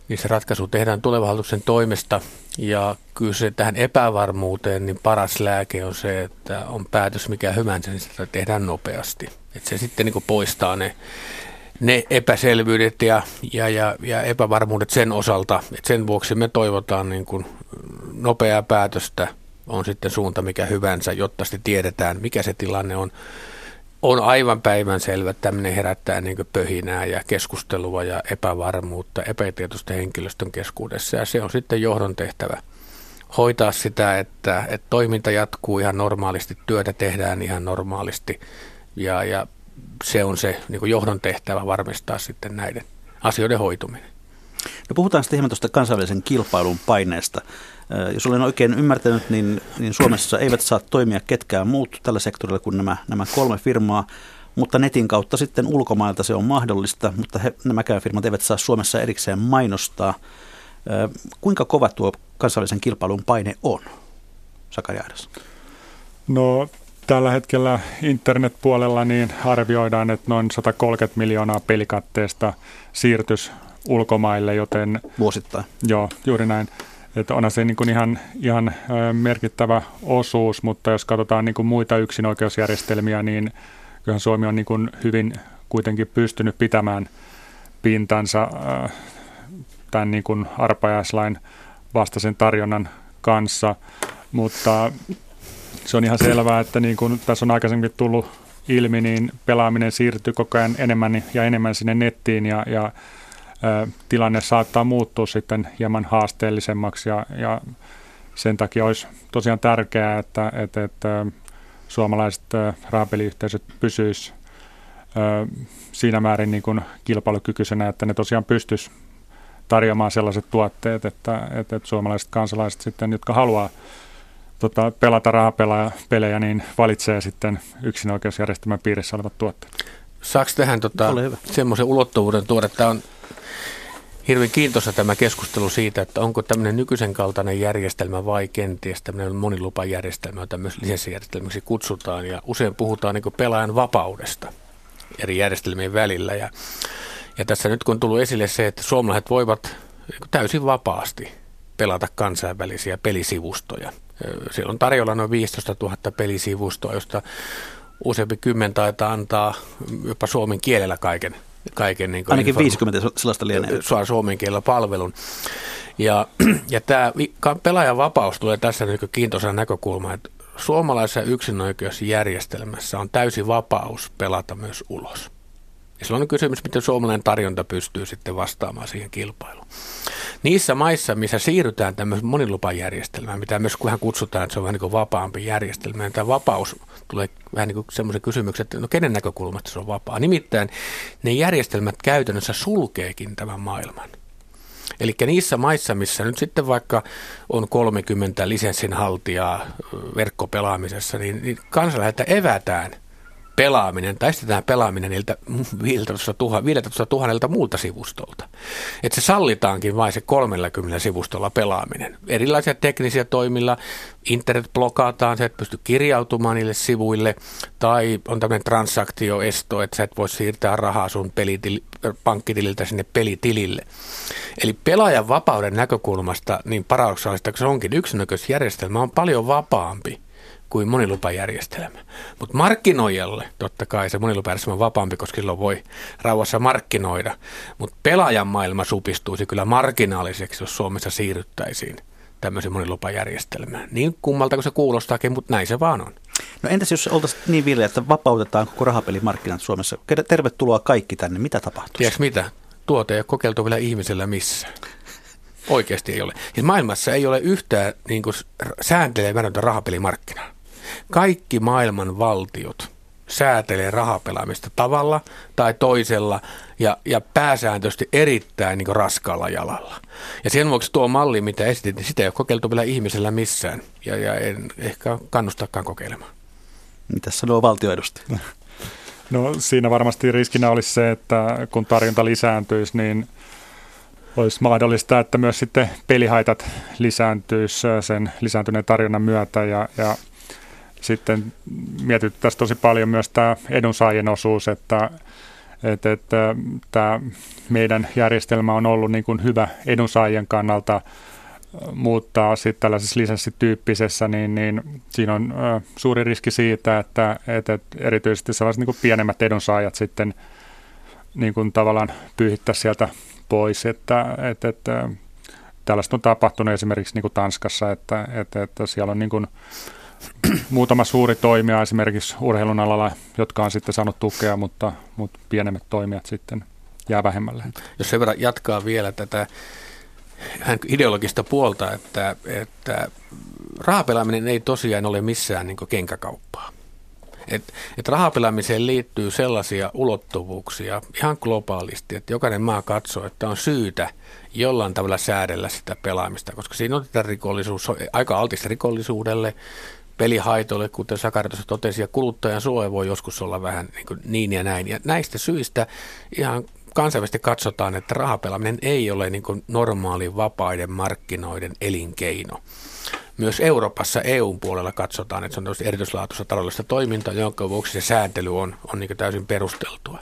niin se ratkaisu tehdään tulevan hallituksen toimesta. Ja kyllä se tähän epävarmuuteen, niin paras lääke on se, että on päätös mikä hyvänsä, niin sitä tehdään nopeasti. Että se sitten niin poistaa ne ne epäselvyydet ja, ja, ja, ja epävarmuudet sen osalta. Et sen vuoksi me toivotaan niin kuin nopeaa päätöstä, on sitten suunta mikä hyvänsä, jotta sitten tiedetään, mikä se tilanne on. On aivan päivän selvä, että tämmöinen herättää niin pöhinää ja keskustelua ja epävarmuutta epätietoista henkilöstön keskuudessa. Ja se on sitten johdon tehtävä hoitaa sitä, että, että toiminta jatkuu ihan normaalisti, työtä tehdään ihan normaalisti ja, ja se on se niin johdon tehtävä varmistaa sitten näiden asioiden hoituminen. No puhutaan sitten hieman tuosta kansainvälisen kilpailun paineesta. Jos olen oikein ymmärtänyt, niin, niin Suomessa eivät saa toimia ketkään muut tällä sektorilla kuin nämä, nämä kolme firmaa, mutta netin kautta sitten ulkomailta se on mahdollista, mutta he, nämäkään firmat eivät saa Suomessa erikseen mainostaa. Kuinka kova tuo kansainvälisen kilpailun paine on, Sakari Aidas? No tällä hetkellä internetpuolella niin arvioidaan, että noin 130 miljoonaa pelikatteesta siirtys ulkomaille, joten... Vuosittain. Joo, juuri näin. Että onhan se niin kuin ihan, ihan merkittävä osuus, mutta jos katsotaan niin kuin muita yksinoikeusjärjestelmiä, niin kyllähän Suomi on niin kuin hyvin kuitenkin pystynyt pitämään pintansa tämän niin kuin arpajaislain vastaisen tarjonnan kanssa, mutta se on ihan selvää, että niin kuin tässä on aikaisemmin tullut ilmi, niin pelaaminen siirtyy koko ajan enemmän ja enemmän sinne nettiin ja, ja ä, tilanne saattaa muuttua sitten hieman haasteellisemmaksi ja, ja sen takia olisi tosiaan tärkeää, että, että, että suomalaiset rahapeliyhteisöt pysyisivät siinä määrin niin kuin kilpailukykyisenä, että ne tosiaan pystyisivät tarjoamaan sellaiset tuotteet, että, että, että suomalaiset kansalaiset sitten, jotka haluaa tota, pelata rahapelejä, niin valitsee sitten yksinoikeusjärjestelmän piirissä olevat tuotteet. Saako tähän tota, semmoisen ulottuvuuden tuoda, että on hirveän kiintoisa tämä keskustelu siitä, että onko tämmöinen nykyisen kaltainen järjestelmä vai kenties tämmöinen monilupajärjestelmä, jota myös lisenssijärjestelmäksi kutsutaan. Ja usein puhutaan niin pelaajan vapaudesta eri järjestelmien välillä. Ja, ja tässä nyt kun on tullut esille se, että suomalaiset voivat täysin vapaasti pelata kansainvälisiä pelisivustoja. Siellä on tarjolla noin 15 000 pelisivustoa, josta useampi kymmen taitaa antaa jopa suomen kielellä kaiken. kaiken niin Ainakin 50 sellaista lienee. Saa suomen kielellä palvelun. Ja, ja tämä pelaajan vapaus tulee tässä niin kiintoisa näkökulma, että suomalaisessa yksinoikeusjärjestelmässä on täysi vapaus pelata myös ulos. Ja silloin on kysymys, miten suomalainen tarjonta pystyy sitten vastaamaan siihen kilpailuun. Niissä maissa, missä siirrytään tämmöiseen monilupajärjestelmään, mitä myös vähän kutsutaan, että se on vähän niin kuin vapaampi järjestelmä, niin tämä vapaus tulee vähän niin kuin semmoisen kysymyksen, että no kenen näkökulmasta se on vapaa. Nimittäin ne järjestelmät käytännössä sulkeekin tämän maailman. Eli niissä maissa, missä nyt sitten vaikka on 30 lisenssinhaltijaa verkkopelaamisessa, niin, niin kansalaisilta evätään pelaaminen, tai estetään pelaaminen niiltä 15 000 muulta sivustolta. Että se sallitaankin vain se 30 sivustolla pelaaminen. Erilaisia teknisiä toimilla, internet blokaataan, sä et pysty kirjautumaan niille sivuille, tai on tämmöinen transaktioesto, että sä et voi siirtää rahaa sun pelitili, pankkitililtä sinne pelitilille. Eli pelaajan vapauden näkökulmasta, niin paradoksaalista se onkin, yksinäköisjärjestelmä on paljon vapaampi kuin monilupajärjestelmä. Mutta markkinoijalle totta kai se monilupajärjestelmä on vapaampi, koska silloin voi rauhassa markkinoida. Mutta pelaajan maailma supistuisi kyllä marginaaliseksi, jos Suomessa siirryttäisiin tämmöisen monilupajärjestelmään. Niin kummalta kuin se kuulostaakin, mutta näin se vaan on. No entäs jos oltaisiin niin vilja, että vapautetaan koko rahapelimarkkinat Suomessa? Tervetuloa kaikki tänne. Mitä tapahtuu? Tiedätkö mitä? Tuote ei ole kokeiltu vielä ihmisellä missä. Oikeasti ei ole. Siis maailmassa ei ole yhtään niin sääntelemätöntä rahapelimarkkinaa. Kaikki maailman valtiot säätelee rahapelaamista tavalla tai toisella ja, ja pääsääntöisesti erittäin niin raskaalla jalalla. Ja sen vuoksi tuo malli, mitä esitit, niin sitä ei ole kokeiltu vielä ihmisellä missään ja, ja en ehkä kannustakaan kokeilemaan. Mitä sanoo valtioedustaja? No siinä varmasti riskinä olisi se, että kun tarjonta lisääntyisi, niin olisi mahdollista, että myös sitten pelihaitat lisääntyisi sen lisääntyneen tarjonnan myötä ja, ja sitten mietittäisiin tosi paljon myös tämä edunsaajien osuus, että, että, että tämä meidän järjestelmä on ollut niin kuin hyvä edunsaajien kannalta muuttaa sitten tällaisessa lisenssityyppisessä, niin, niin siinä on suuri riski siitä, että, että, erityisesti sellaiset niin kuin pienemmät edunsaajat sitten niin kuin tavallaan pyyhittäisiin sieltä pois, että, että, että tällaista on tapahtunut esimerkiksi niin kuin Tanskassa, että, että, että siellä on niin kuin muutama suuri toimija esimerkiksi urheilun alalla, jotka on sitten saanut tukea, mutta, mutta pienemmät toimijat sitten jää vähemmälle. Jos sen verran jatkaa vielä tätä ideologista puolta, että, että rahapelaaminen ei tosiaan ole missään niin kenkäkauppaa. Et, et rahapelaamiseen liittyy sellaisia ulottuvuuksia ihan globaalisti, että jokainen maa katsoo, että on syytä jollain tavalla säädellä sitä pelaamista, koska siinä on tätä rikollisuus, aika altista rikollisuudelle, pelihaitoille, kuten Sakari tuossa totesi, ja kuluttajan suoja voi joskus olla vähän niin, niin ja näin. Ja näistä syistä ihan kansainvälisesti katsotaan, että rahapelaaminen ei ole niin normaali vapaiden markkinoiden elinkeino. Myös Euroopassa EUn puolella katsotaan, että se on erityislaatuista taloudellista toimintaa, jonka vuoksi se sääntely on, on niin täysin perusteltua.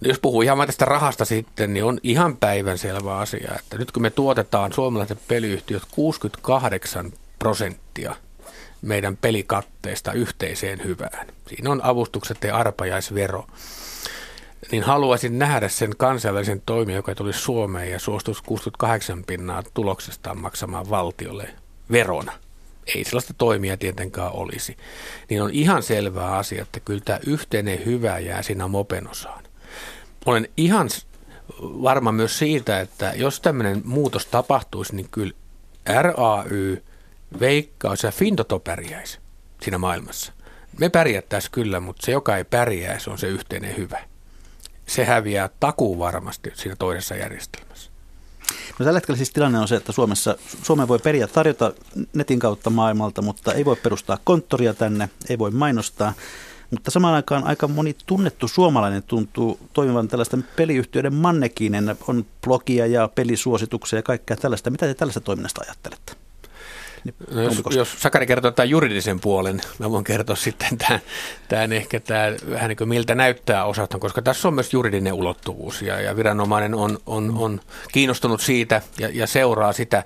No jos puhuu ihan tästä rahasta sitten, niin on ihan päivän selvä asia, että nyt kun me tuotetaan suomalaiset peliyhtiöt 68 prosenttia meidän pelikatteesta yhteiseen hyvään. Siinä on avustukset ja arpajaisvero. Niin haluaisin nähdä sen kansainvälisen toimijan, joka tuli Suomeen ja suostuisi 68 pinnaa tuloksestaan maksamaan valtiolle verona. Ei sellaista toimia tietenkään olisi. Niin on ihan selvää asia, että kyllä tämä yhteinen hyvä jää siinä mopenosaan. Olen ihan varma myös siitä, että jos tämmöinen muutos tapahtuisi, niin kyllä RAY – Veikkaus ja Fintoto pärjäisi siinä maailmassa. Me pärjättäisiin kyllä, mutta se, joka ei pärjäisi, on se yhteinen hyvä. Se häviää takuu varmasti siinä toisessa järjestelmässä. No tällä hetkellä siis tilanne on se, että Suomessa, Suomeen voi periä tarjota netin kautta maailmalta, mutta ei voi perustaa konttoria tänne, ei voi mainostaa. Mutta samaan aikaan aika moni tunnettu suomalainen tuntuu toimivan tällaisten peliyhtiöiden mannekiinen. On blogia ja pelisuosituksia ja kaikkea tällaista. Mitä te tällaista toiminnasta ajattelette? No jos, jos Sakari kertoo tämän juridisen puolen, mä voin kertoa sitten tämän, tämän ehkä tämän, vähän niin kuin miltä näyttää osaston, koska tässä on myös juridinen ulottuvuus ja, ja viranomainen on, on, on kiinnostunut siitä ja, ja seuraa sitä.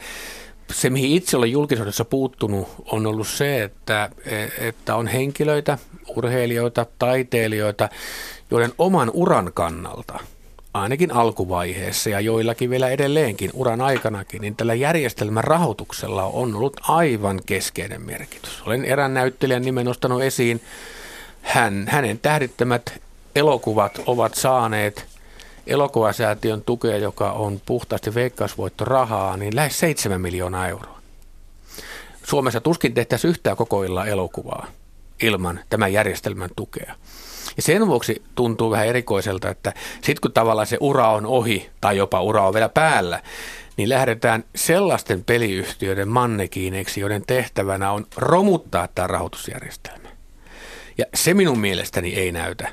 Se, mihin itse olen julkisuudessa puuttunut, on ollut se, että, että on henkilöitä, urheilijoita, taiteilijoita, joiden oman uran kannalta – ainakin alkuvaiheessa ja joillakin vielä edelleenkin uran aikanakin, niin tällä järjestelmän rahoituksella on ollut aivan keskeinen merkitys. Olen erään näyttelijän nimen nostanut esiin. Hän, hänen tähdittämät elokuvat ovat saaneet elokuvasäätiön tukea, joka on puhtaasti veikkausvoittorahaa, niin lähes 7 miljoonaa euroa. Suomessa tuskin tehtäisiin yhtään koko elokuvaa ilman tämän järjestelmän tukea. Ja sen vuoksi tuntuu vähän erikoiselta, että sitten kun tavallaan se ura on ohi tai jopa ura on vielä päällä, niin lähdetään sellaisten peliyhtiöiden mannekiineiksi, joiden tehtävänä on romuttaa tämä rahoitusjärjestelmä. Ja se minun mielestäni ei näytä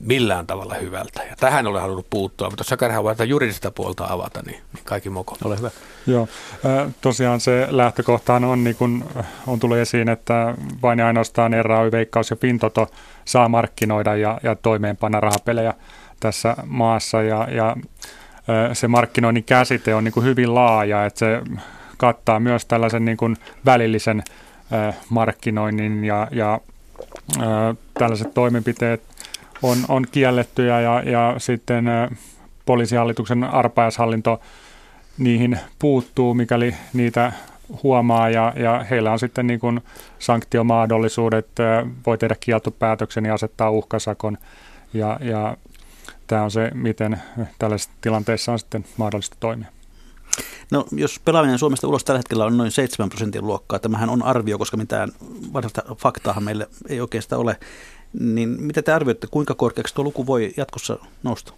millään tavalla hyvältä. Ja tähän olen halunnut puuttua, mutta jos Sakarhan voi juridista puolta avata, niin, niin kaikki moko. Ole hyvä. Joo, tosiaan se lähtökohtaan on, niin kuin on tullut esiin, että vain ja ainoastaan ERAY, Veikkaus ja Pintoto saa markkinoida ja, ja toimeenpanna rahapelejä tässä maassa. Ja, ja se markkinoinnin käsite on niin kuin hyvin laaja, että se kattaa myös tällaisen niin kuin välillisen markkinoinnin ja, ja tällaiset toimenpiteet on, on kiellettyjä ja, ja sitten poliisihallituksen arpajaishallinto niihin puuttuu, mikäli niitä huomaa ja, ja heillä on sitten niin kuin sanktiomahdollisuudet, voi tehdä kieltopäätöksen ja asettaa uhkasakon ja, ja tämä on se, miten tällaisissa tilanteissa on sitten mahdollista toimia. No, jos pelaaminen Suomesta ulos tällä hetkellä on noin 7 prosentin luokkaa, tämähän on arvio, koska mitään varsinaista faktaahan meille ei oikeastaan ole, niin mitä te arvioitte, kuinka korkeaksi tuo luku voi jatkossa nousta?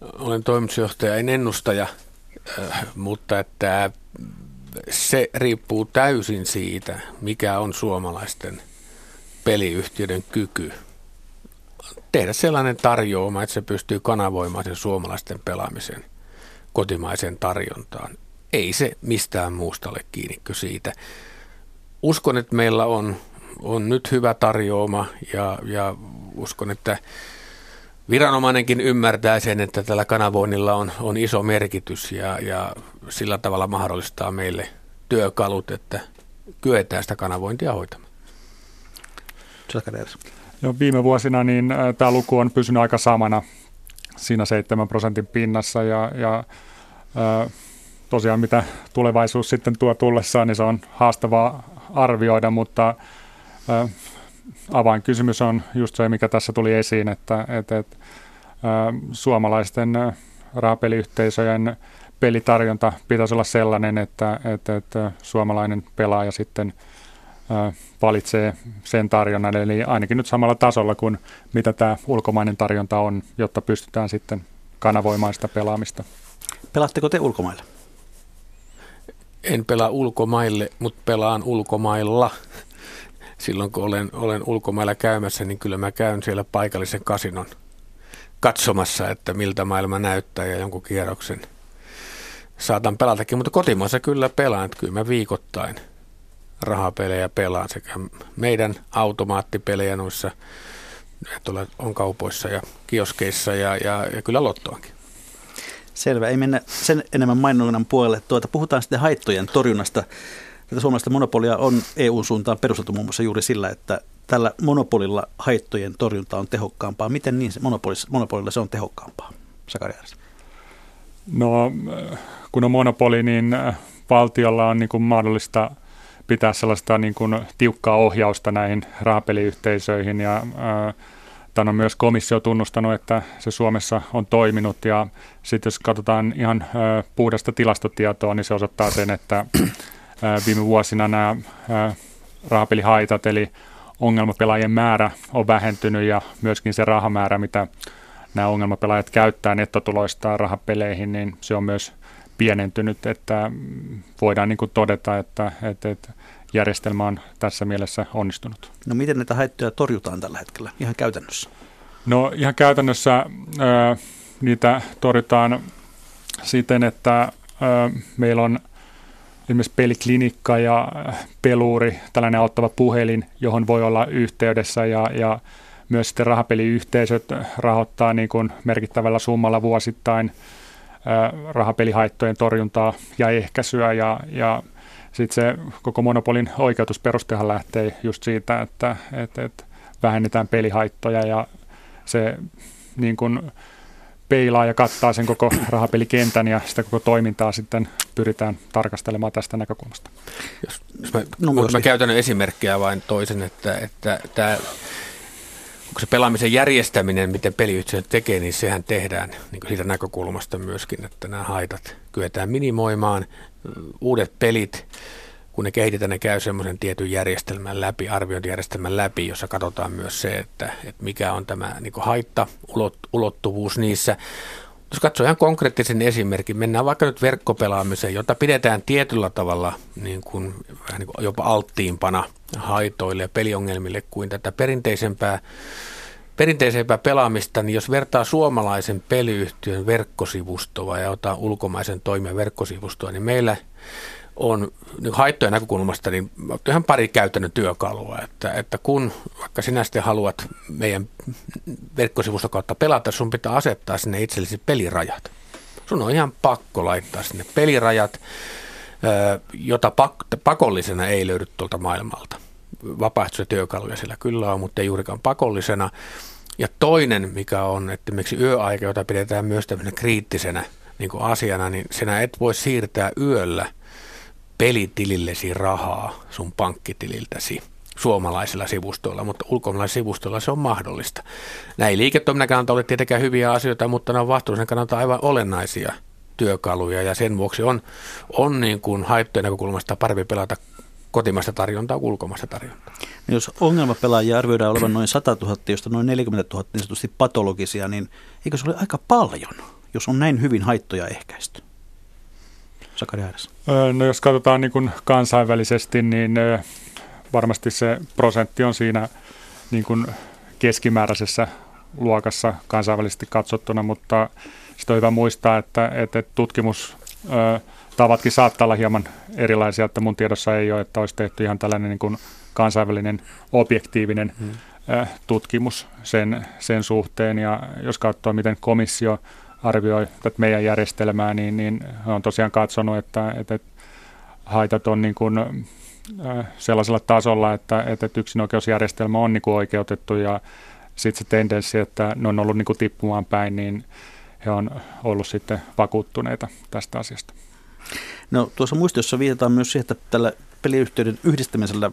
Olen toimitusjohtaja, en ennustaja, äh, mutta että se riippuu täysin siitä, mikä on suomalaisten peliyhtiöiden kyky tehdä sellainen tarjoama, että se pystyy kanavoimaan sen suomalaisten pelaamisen – kotimaiseen tarjontaan. Ei se mistään muusta ole kiinni kuin siitä. Uskon, että meillä on, on nyt hyvä tarjoama ja, ja uskon, että viranomainenkin ymmärtää sen, että tällä kanavoinnilla on, on iso merkitys ja, ja sillä tavalla mahdollistaa meille työkalut, että kyetään sitä kanavointia hoitamaan. Jo viime vuosina niin tämä luku on pysynyt aika samana siinä 7 prosentin pinnassa ja, ja ää, tosiaan mitä tulevaisuus sitten tuo tullessaan, niin se on haastavaa arvioida, mutta avainkysymys on just se, mikä tässä tuli esiin, että, että, että suomalaisten rahapeliyhteisöjen pelitarjonta pitäisi olla sellainen, että, että, että suomalainen pelaaja sitten – valitsee sen tarjonnan, eli ainakin nyt samalla tasolla kuin mitä tämä ulkomainen tarjonta on, jotta pystytään sitten kanavoimaan sitä pelaamista. Pelaatteko te ulkomaille? En pelaa ulkomaille, mutta pelaan ulkomailla. Silloin kun olen, olen ulkomailla käymässä, niin kyllä mä käyn siellä paikallisen kasinon katsomassa, että miltä maailma näyttää ja jonkun kierroksen saatan pelatakin, mutta kotimaassa kyllä pelaan, että kyllä mä viikoittain – rahapelejä pelaan sekä meidän automaattipelejä noissa tuolla on kaupoissa ja kioskeissa ja, ja, ja kyllä lottoankin. Selvä, ei mennä sen enemmän mainonnan puolelle. Tuota, puhutaan sitten haittojen torjunnasta. Tätä suomalaista monopolia on EU-suuntaan perusteltu muun muassa juuri sillä, että tällä monopolilla haittojen torjunta on tehokkaampaa. Miten niin se monopolilla se on tehokkaampaa, Sakarias? No, kun on monopoli, niin valtiolla on niin kuin mahdollista – pitää sellaista niin kuin tiukkaa ohjausta näihin rahapeliyhteisöihin ja ää, Tämän on myös komissio tunnustanut, että se Suomessa on toiminut ja sitten jos katsotaan ihan ää, puhdasta tilastotietoa, niin se osoittaa sen, että viime vuosina nämä rahapelihaitat eli ongelmapelaajien määrä on vähentynyt ja myöskin se rahamäärä, mitä nämä ongelmapelaajat käyttää nettotuloistaan rahapeleihin, niin se on myös pienentynyt, että voidaan niin todeta, että, että, että järjestelmä on tässä mielessä onnistunut. No miten näitä haittoja torjutaan tällä hetkellä ihan käytännössä? No ihan käytännössä ää, niitä torjutaan siten, että ää, meillä on esimerkiksi peliklinikka ja peluuri, tällainen auttava puhelin, johon voi olla yhteydessä ja, ja myös sitten rahapeliyhteisöt rahoittaa niin kuin merkittävällä summalla vuosittain – rahapelihaittojen torjuntaa ja ehkäisyä. Ja, ja sitten se koko monopolin oikeutusperustehan lähtee just siitä, että, että, että vähennetään pelihaittoja ja se niin kuin peilaa ja kattaa sen koko rahapelikentän ja sitä koko toimintaa sitten pyritään tarkastelemaan tästä näkökulmasta. Jos, jos mä, no, mä käytän esimerkkiä vain toisen, että, että tämä onko se pelaamisen järjestäminen, miten peliyhtiöt tekee, niin sehän tehdään niin siitä näkökulmasta myöskin, että nämä haitat kyetään minimoimaan. Uudet pelit, kun ne kehitetään, ne käy semmoisen tietyn järjestelmän läpi, arviointijärjestelmän läpi, jossa katsotaan myös se, että, että mikä on tämä niin haitta, ulottuvuus niissä. Jos katsoo ihan konkreettisen esimerkin, mennään vaikka nyt verkkopelaamiseen, jota pidetään tietyllä tavalla niin kuin, vähän niin kuin jopa alttiimpana haitoille ja peliongelmille kuin tätä perinteisempää perinteisempää pelaamista, niin jos vertaa suomalaisen peliyhtiön verkkosivustoa ja ottaa ulkomaisen toimijan verkkosivustoa, niin meillä on niin haittojen näkökulmasta niin ihan pari käytännön työkalua, että, että kun vaikka sinä sitten haluat meidän verkkosivuston kautta pelata, sun pitää asettaa sinne itsellesi pelirajat. Sun on ihan pakko laittaa sinne pelirajat, jota pakollisena ei löydy tuolta maailmalta. Vapaaehtoisia työkaluja sillä kyllä on, mutta ei juurikaan pakollisena. Ja toinen, mikä on, että miksi yöaika, jota pidetään myös tämmöisenä kriittisenä niin asiana, niin sinä et voi siirtää yöllä pelitilillesi rahaa sun pankkitililtäsi suomalaisilla sivustoilla, mutta ulkomaalaisilla sivustoilla se on mahdollista. Näin liiketoiminnan kannalta ole tietenkään hyviä asioita, mutta ne on vastuullisen kannalta aivan olennaisia työkaluja ja sen vuoksi on, on niin kuin haittojen näkökulmasta parempi pelata kotimaista tarjontaa kuin ulkomaista tarjontaa. No jos ongelmapelaajia arvioidaan olevan noin 100 000, josta noin 40 000 niin sanotusti patologisia, niin eikö se ole aika paljon, jos on näin hyvin haittoja ehkäisty? Sakari. No jos katsotaan niin kuin kansainvälisesti, niin varmasti se prosentti on siinä niin kuin keskimääräisessä luokassa kansainvälisesti katsottuna, mutta sitten on hyvä muistaa, että, että tutkimus tavatkin saattaa olla hieman erilaisia, että mun tiedossa ei ole, että olisi tehty ihan tällainen niin kuin kansainvälinen objektiivinen hmm. tutkimus sen, sen suhteen. Ja jos katsoo, miten komissio arvioi tätä meidän järjestelmää, niin, niin on tosiaan katsonut, että, että haitat on niin kuin, sellaisella tasolla, että, että yksinoikeusjärjestelmä on niin kuin oikeutettu ja sitten se tendenssi, että ne on ollut niin kuin tippumaan päin, niin he on ollut sitten vakuuttuneita tästä asiasta. No tuossa muistiossa viitataan myös siihen, että tällä peliyhtiöiden yhdistämisellä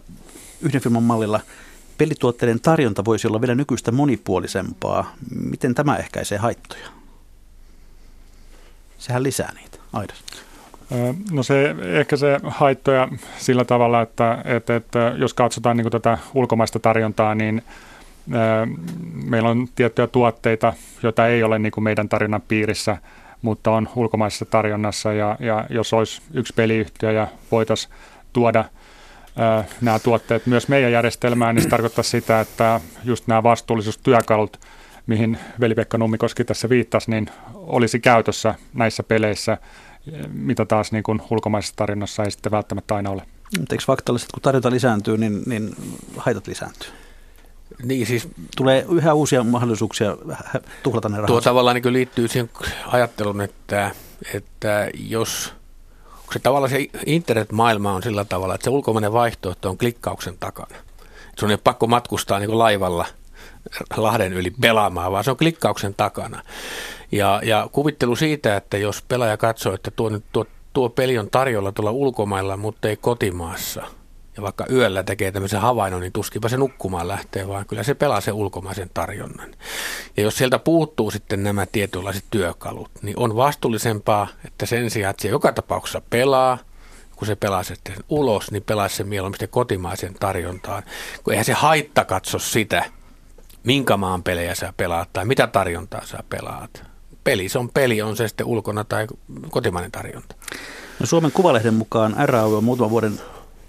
yhden firman mallilla pelituotteiden tarjonta voisi olla vielä nykyistä monipuolisempaa. Miten tämä ehkäisee haittoja? Sehän lisää niitä, aidas. No se, ehkä se haittoja sillä tavalla, että, että, että jos katsotaan niin tätä ulkomaista tarjontaa, niin meillä on tiettyjä tuotteita, joita ei ole niin kuin meidän tarjonnan piirissä, mutta on ulkomaisessa tarjonnassa ja, ja jos olisi yksi peliyhtiö ja voitaisiin tuoda nämä tuotteet myös meidän järjestelmään, niin se tarkoittaa sitä, että just nämä vastuullisuustyökalut, mihin Veli-Pekka Nummikoski tässä viittasi, niin olisi käytössä näissä peleissä, mitä taas niin kuin ulkomaisessa tarjonnassa ei sitten välttämättä aina ole. Mutta eikö faktallisesti, kun tarjonta lisääntyy, niin, niin haitat lisääntyy? Niin siis, Tulee yhä uusia mahdollisuuksia tuhlata ne rahat. Tuo tavallaan niin liittyy siihen ajatteluun, että, että jos se tavallaan se internetmaailma on sillä tavalla, että se ulkomainen vaihtoehto on klikkauksen takana. Se on pakko matkustaa niin laivalla Lahden yli pelaamaan, vaan se on klikkauksen takana. Ja, ja kuvittelu siitä, että jos pelaaja katsoo, että tuo, tuo, tuo peli on tarjolla tuolla ulkomailla, mutta ei kotimaassa – ja vaikka yöllä tekee tämmöisen havainnon, niin tuskinpa se nukkumaan lähtee, vaan kyllä se pelaa sen ulkomaisen tarjonnan. Ja jos sieltä puuttuu sitten nämä tietynlaiset työkalut, niin on vastuullisempaa, että sen sijaan, että se joka tapauksessa pelaa, kun se pelaa sitten ulos, niin pelaa se mieluummin kotimaisen tarjontaan. Kun eihän se haitta katso sitä, minkä maan pelejä sä pelaat tai mitä tarjontaa sä pelaat. Peli se on peli, on se sitten ulkona tai kotimainen tarjonta. No Suomen Kuvalehden mukaan RAU on muutaman vuoden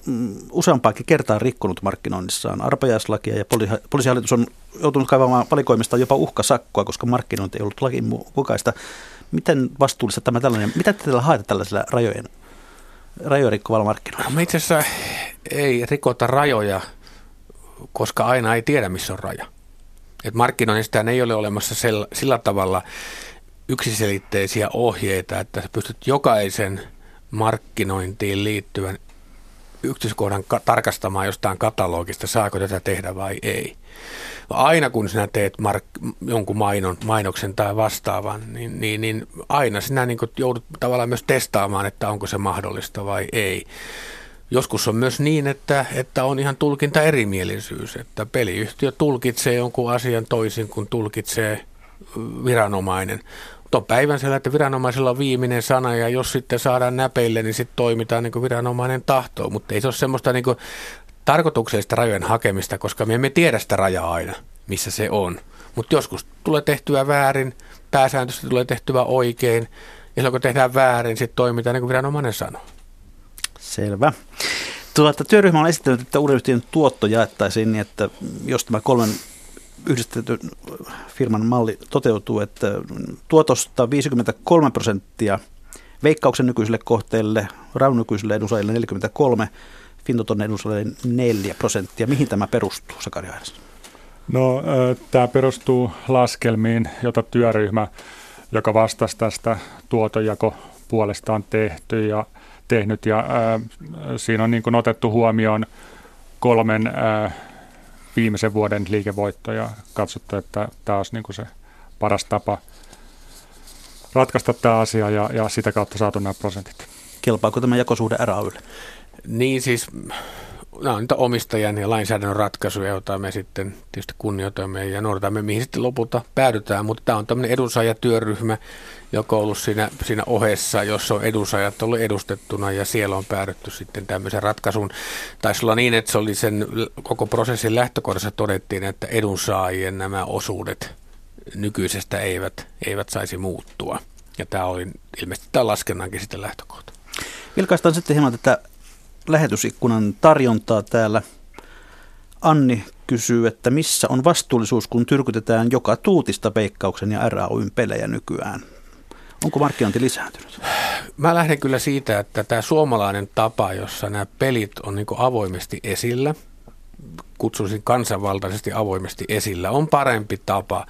mm, useampaakin kertaa rikkonut markkinoinnissaan arpajaislakia ja poliisihallitus on joutunut kaivamaan valikoimista jopa uhkasakkoa, koska markkinointi ei ollut lakin mukaista. Miten vastuullista tämä tällainen, mitä te tällä haette tällaisella rajojen, rajojen rikkovalla markkinoilla? No, itse asiassa ei rikota rajoja, koska aina ei tiedä, missä on raja. Et markkinoinnista ei ole olemassa sillä, sillä tavalla yksiselitteisiä ohjeita, että sä pystyt jokaisen markkinointiin liittyvän yksityiskohdan ka- tarkastamaan jostain katalogista, saako tätä tehdä vai ei. Aina kun sinä teet mark- jonkun mainon, mainoksen tai vastaavan, niin, niin, niin aina sinä niin joudut tavallaan myös testaamaan, että onko se mahdollista vai ei. Joskus on myös niin, että, että on ihan tulkinta erimielisyys, että peliyhtiö tulkitsee jonkun asian toisin kuin tulkitsee viranomainen on päivän siellä, että viranomaisella on viimeinen sana ja jos sitten saadaan näpeille, niin sitten toimitaan niin kuin viranomainen tahtoo. Mutta ei se ole semmoista niin kuin tarkoituksellista rajojen hakemista, koska me emme tiedä sitä rajaa aina, missä se on. Mutta joskus tulee tehtyä väärin, pääsääntöisesti tulee tehtyä oikein. Ja silloin kun tehdään väärin, sitten toimitaan niin kuin viranomainen sanoo. Selvä. Tuota, työryhmä on esittänyt, että uuden tuotto jaettaisiin niin, että jos tämä kolmen yhdistetyn firman malli toteutuu, että tuotosta 53 prosenttia Veikkauksen nykyisille kohteille, Raun nykyisille edunsaajille 43, Fintoton edunsaajille 4 prosenttia. Mihin tämä perustuu, Sakari Airas? No, tämä perustuu laskelmiin, jota työryhmä, joka vastasi tästä tuotonjako puolestaan tehty ja tehnyt. Ja ää, siinä on niin kuin otettu huomioon kolmen ää, viimeisen vuoden liikevoitto ja katsottu, että tämä olisi niin kuin se paras tapa ratkaista tämä asia ja, ja sitä kautta saatu nämä prosentit. Kelpaako tämä jakosuhde RAYlle? Niin siis nämä on niitä omistajan ja lainsäädännön ratkaisuja, joita me sitten tietysti kunnioitamme ja noudatamme, mihin sitten lopulta päädytään. Mutta tämä on tämmöinen edunsaajatyöryhmä, joka on ollut siinä, siinä ohessa, jossa on edunsaajat ollut edustettuna ja siellä on päädytty sitten tämmöisen ratkaisun. Taisi olla niin, että se oli sen koko prosessin lähtökohdassa todettiin, että edunsaajien nämä osuudet nykyisestä eivät, eivät saisi muuttua. Ja tämä oli ilmeisesti tämä laskennankin sitten lähtökohta. Vilkaistaan sitten hieman tätä lähetysikkunan tarjontaa täällä. Anni kysyy, että missä on vastuullisuus, kun tyrkytetään joka tuutista veikkauksen ja RAUin pelejä nykyään? Onko markkinointi lisääntynyt? Mä lähden kyllä siitä, että tämä suomalainen tapa, jossa nämä pelit on niin avoimesti esillä, kutsuisin kansanvaltaisesti avoimesti esillä, on parempi tapa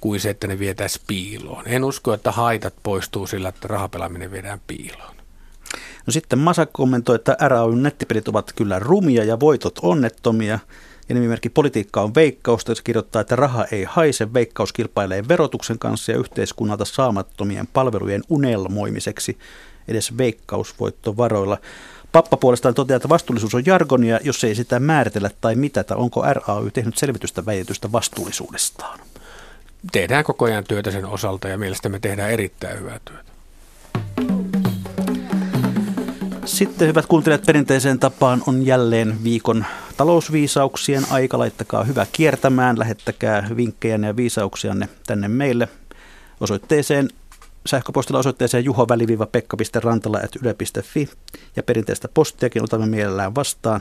kuin se, että ne vietäisiin piiloon. En usko, että haitat poistuu sillä, että rahapelaaminen viedään piiloon. No sitten Masa kommentoi, että RAYn nettipelit ovat kyllä rumia ja voitot onnettomia. Ja nimimerkki Politiikka on veikkausta, jos kirjoittaa, että raha ei haise. Veikkaus kilpailee verotuksen kanssa ja yhteiskunnalta saamattomien palvelujen unelmoimiseksi edes veikkausvoittovaroilla. Pappa puolestaan toteaa, että vastuullisuus on jargonia, jos ei sitä määritellä tai mitata. Onko RAY tehnyt selvitystä väitetystä vastuullisuudestaan? Tehdään koko ajan työtä sen osalta ja mielestäni me tehdään erittäin hyvää työtä. Sitten hyvät kuuntelijat, perinteiseen tapaan on jälleen viikon talousviisauksien aika. Laittakaa hyvä kiertämään, lähettäkää vinkkejä ja viisauksianne tänne meille osoitteeseen sähköpostilla osoitteeseen juhoväliviiva.pekka.rantala.yle.fi ja perinteistä postiakin otamme mielellään vastaan.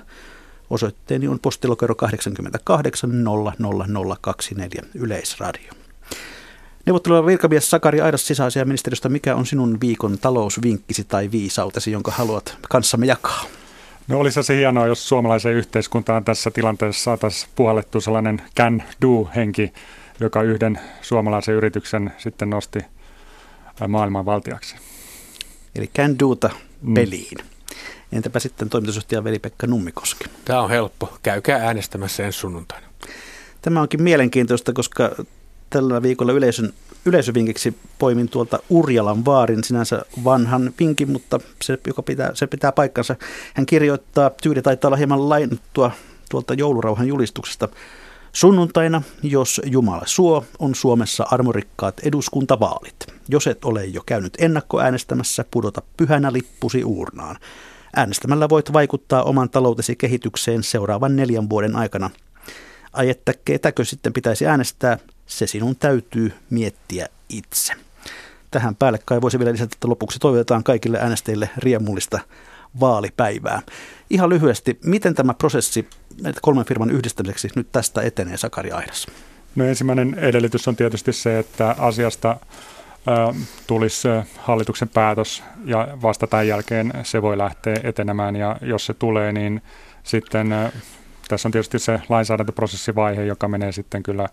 Osoitteeni on postilokero 88 00024 Yleisradio. Neuvotteleva virkamies Sakari Aidas sisäasiaministeriöstä, mikä on sinun viikon talousvinkkisi tai viisautesi, jonka haluat kanssamme jakaa? No olisi se hienoa, jos suomalaiseen yhteiskuntaan tässä tilanteessa saataisiin puhallettu sellainen can do-henki, joka yhden suomalaisen yrityksen sitten nosti maailman valtiaksi. Eli can doota mm. peliin. Mm. Entäpä sitten toimitusjohtaja Veli-Pekka Nummikoski? Tämä on helppo. Käykää äänestämässä ensi sunnuntaina. Tämä onkin mielenkiintoista, koska tällä viikolla yleisön, yleisövinkiksi poimin tuolta Urjalan vaarin, sinänsä vanhan vinkin, mutta se, joka pitää, se pitää paikkansa. Hän kirjoittaa, tyyli taitaa olla hieman lainattua tuolta joulurauhan julistuksesta. Sunnuntaina, jos Jumala suo, on Suomessa armorikkaat eduskuntavaalit. Jos et ole jo käynyt ennakkoäänestämässä, pudota pyhänä lippusi uurnaan. Äänestämällä voit vaikuttaa oman taloutesi kehitykseen seuraavan neljän vuoden aikana. Ai että ketäkö sitten pitäisi äänestää, se sinun täytyy miettiä itse. Tähän päälle kai voisi vielä lisätä, että lopuksi toivotetaan kaikille äänestäjille riemullista vaalipäivää. Ihan lyhyesti, miten tämä prosessi kolmen firman yhdistämiseksi nyt tästä etenee, Sakari Aidas? No ensimmäinen edellytys on tietysti se, että asiasta tulisi hallituksen päätös ja vasta tämän jälkeen se voi lähteä etenemään ja jos se tulee, niin sitten tässä on tietysti se lainsäädäntöprosessivaihe, joka menee sitten kyllä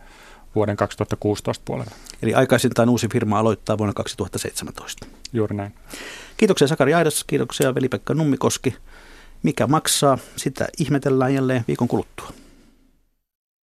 vuoden 2016 puolella. Eli aikaisintaan uusi firma aloittaa vuonna 2017. Juuri näin. Kiitoksia Sakari Aidas, kiitoksia Veli-Pekka Nummikoski. Mikä maksaa, sitä ihmetellään jälleen viikon kuluttua.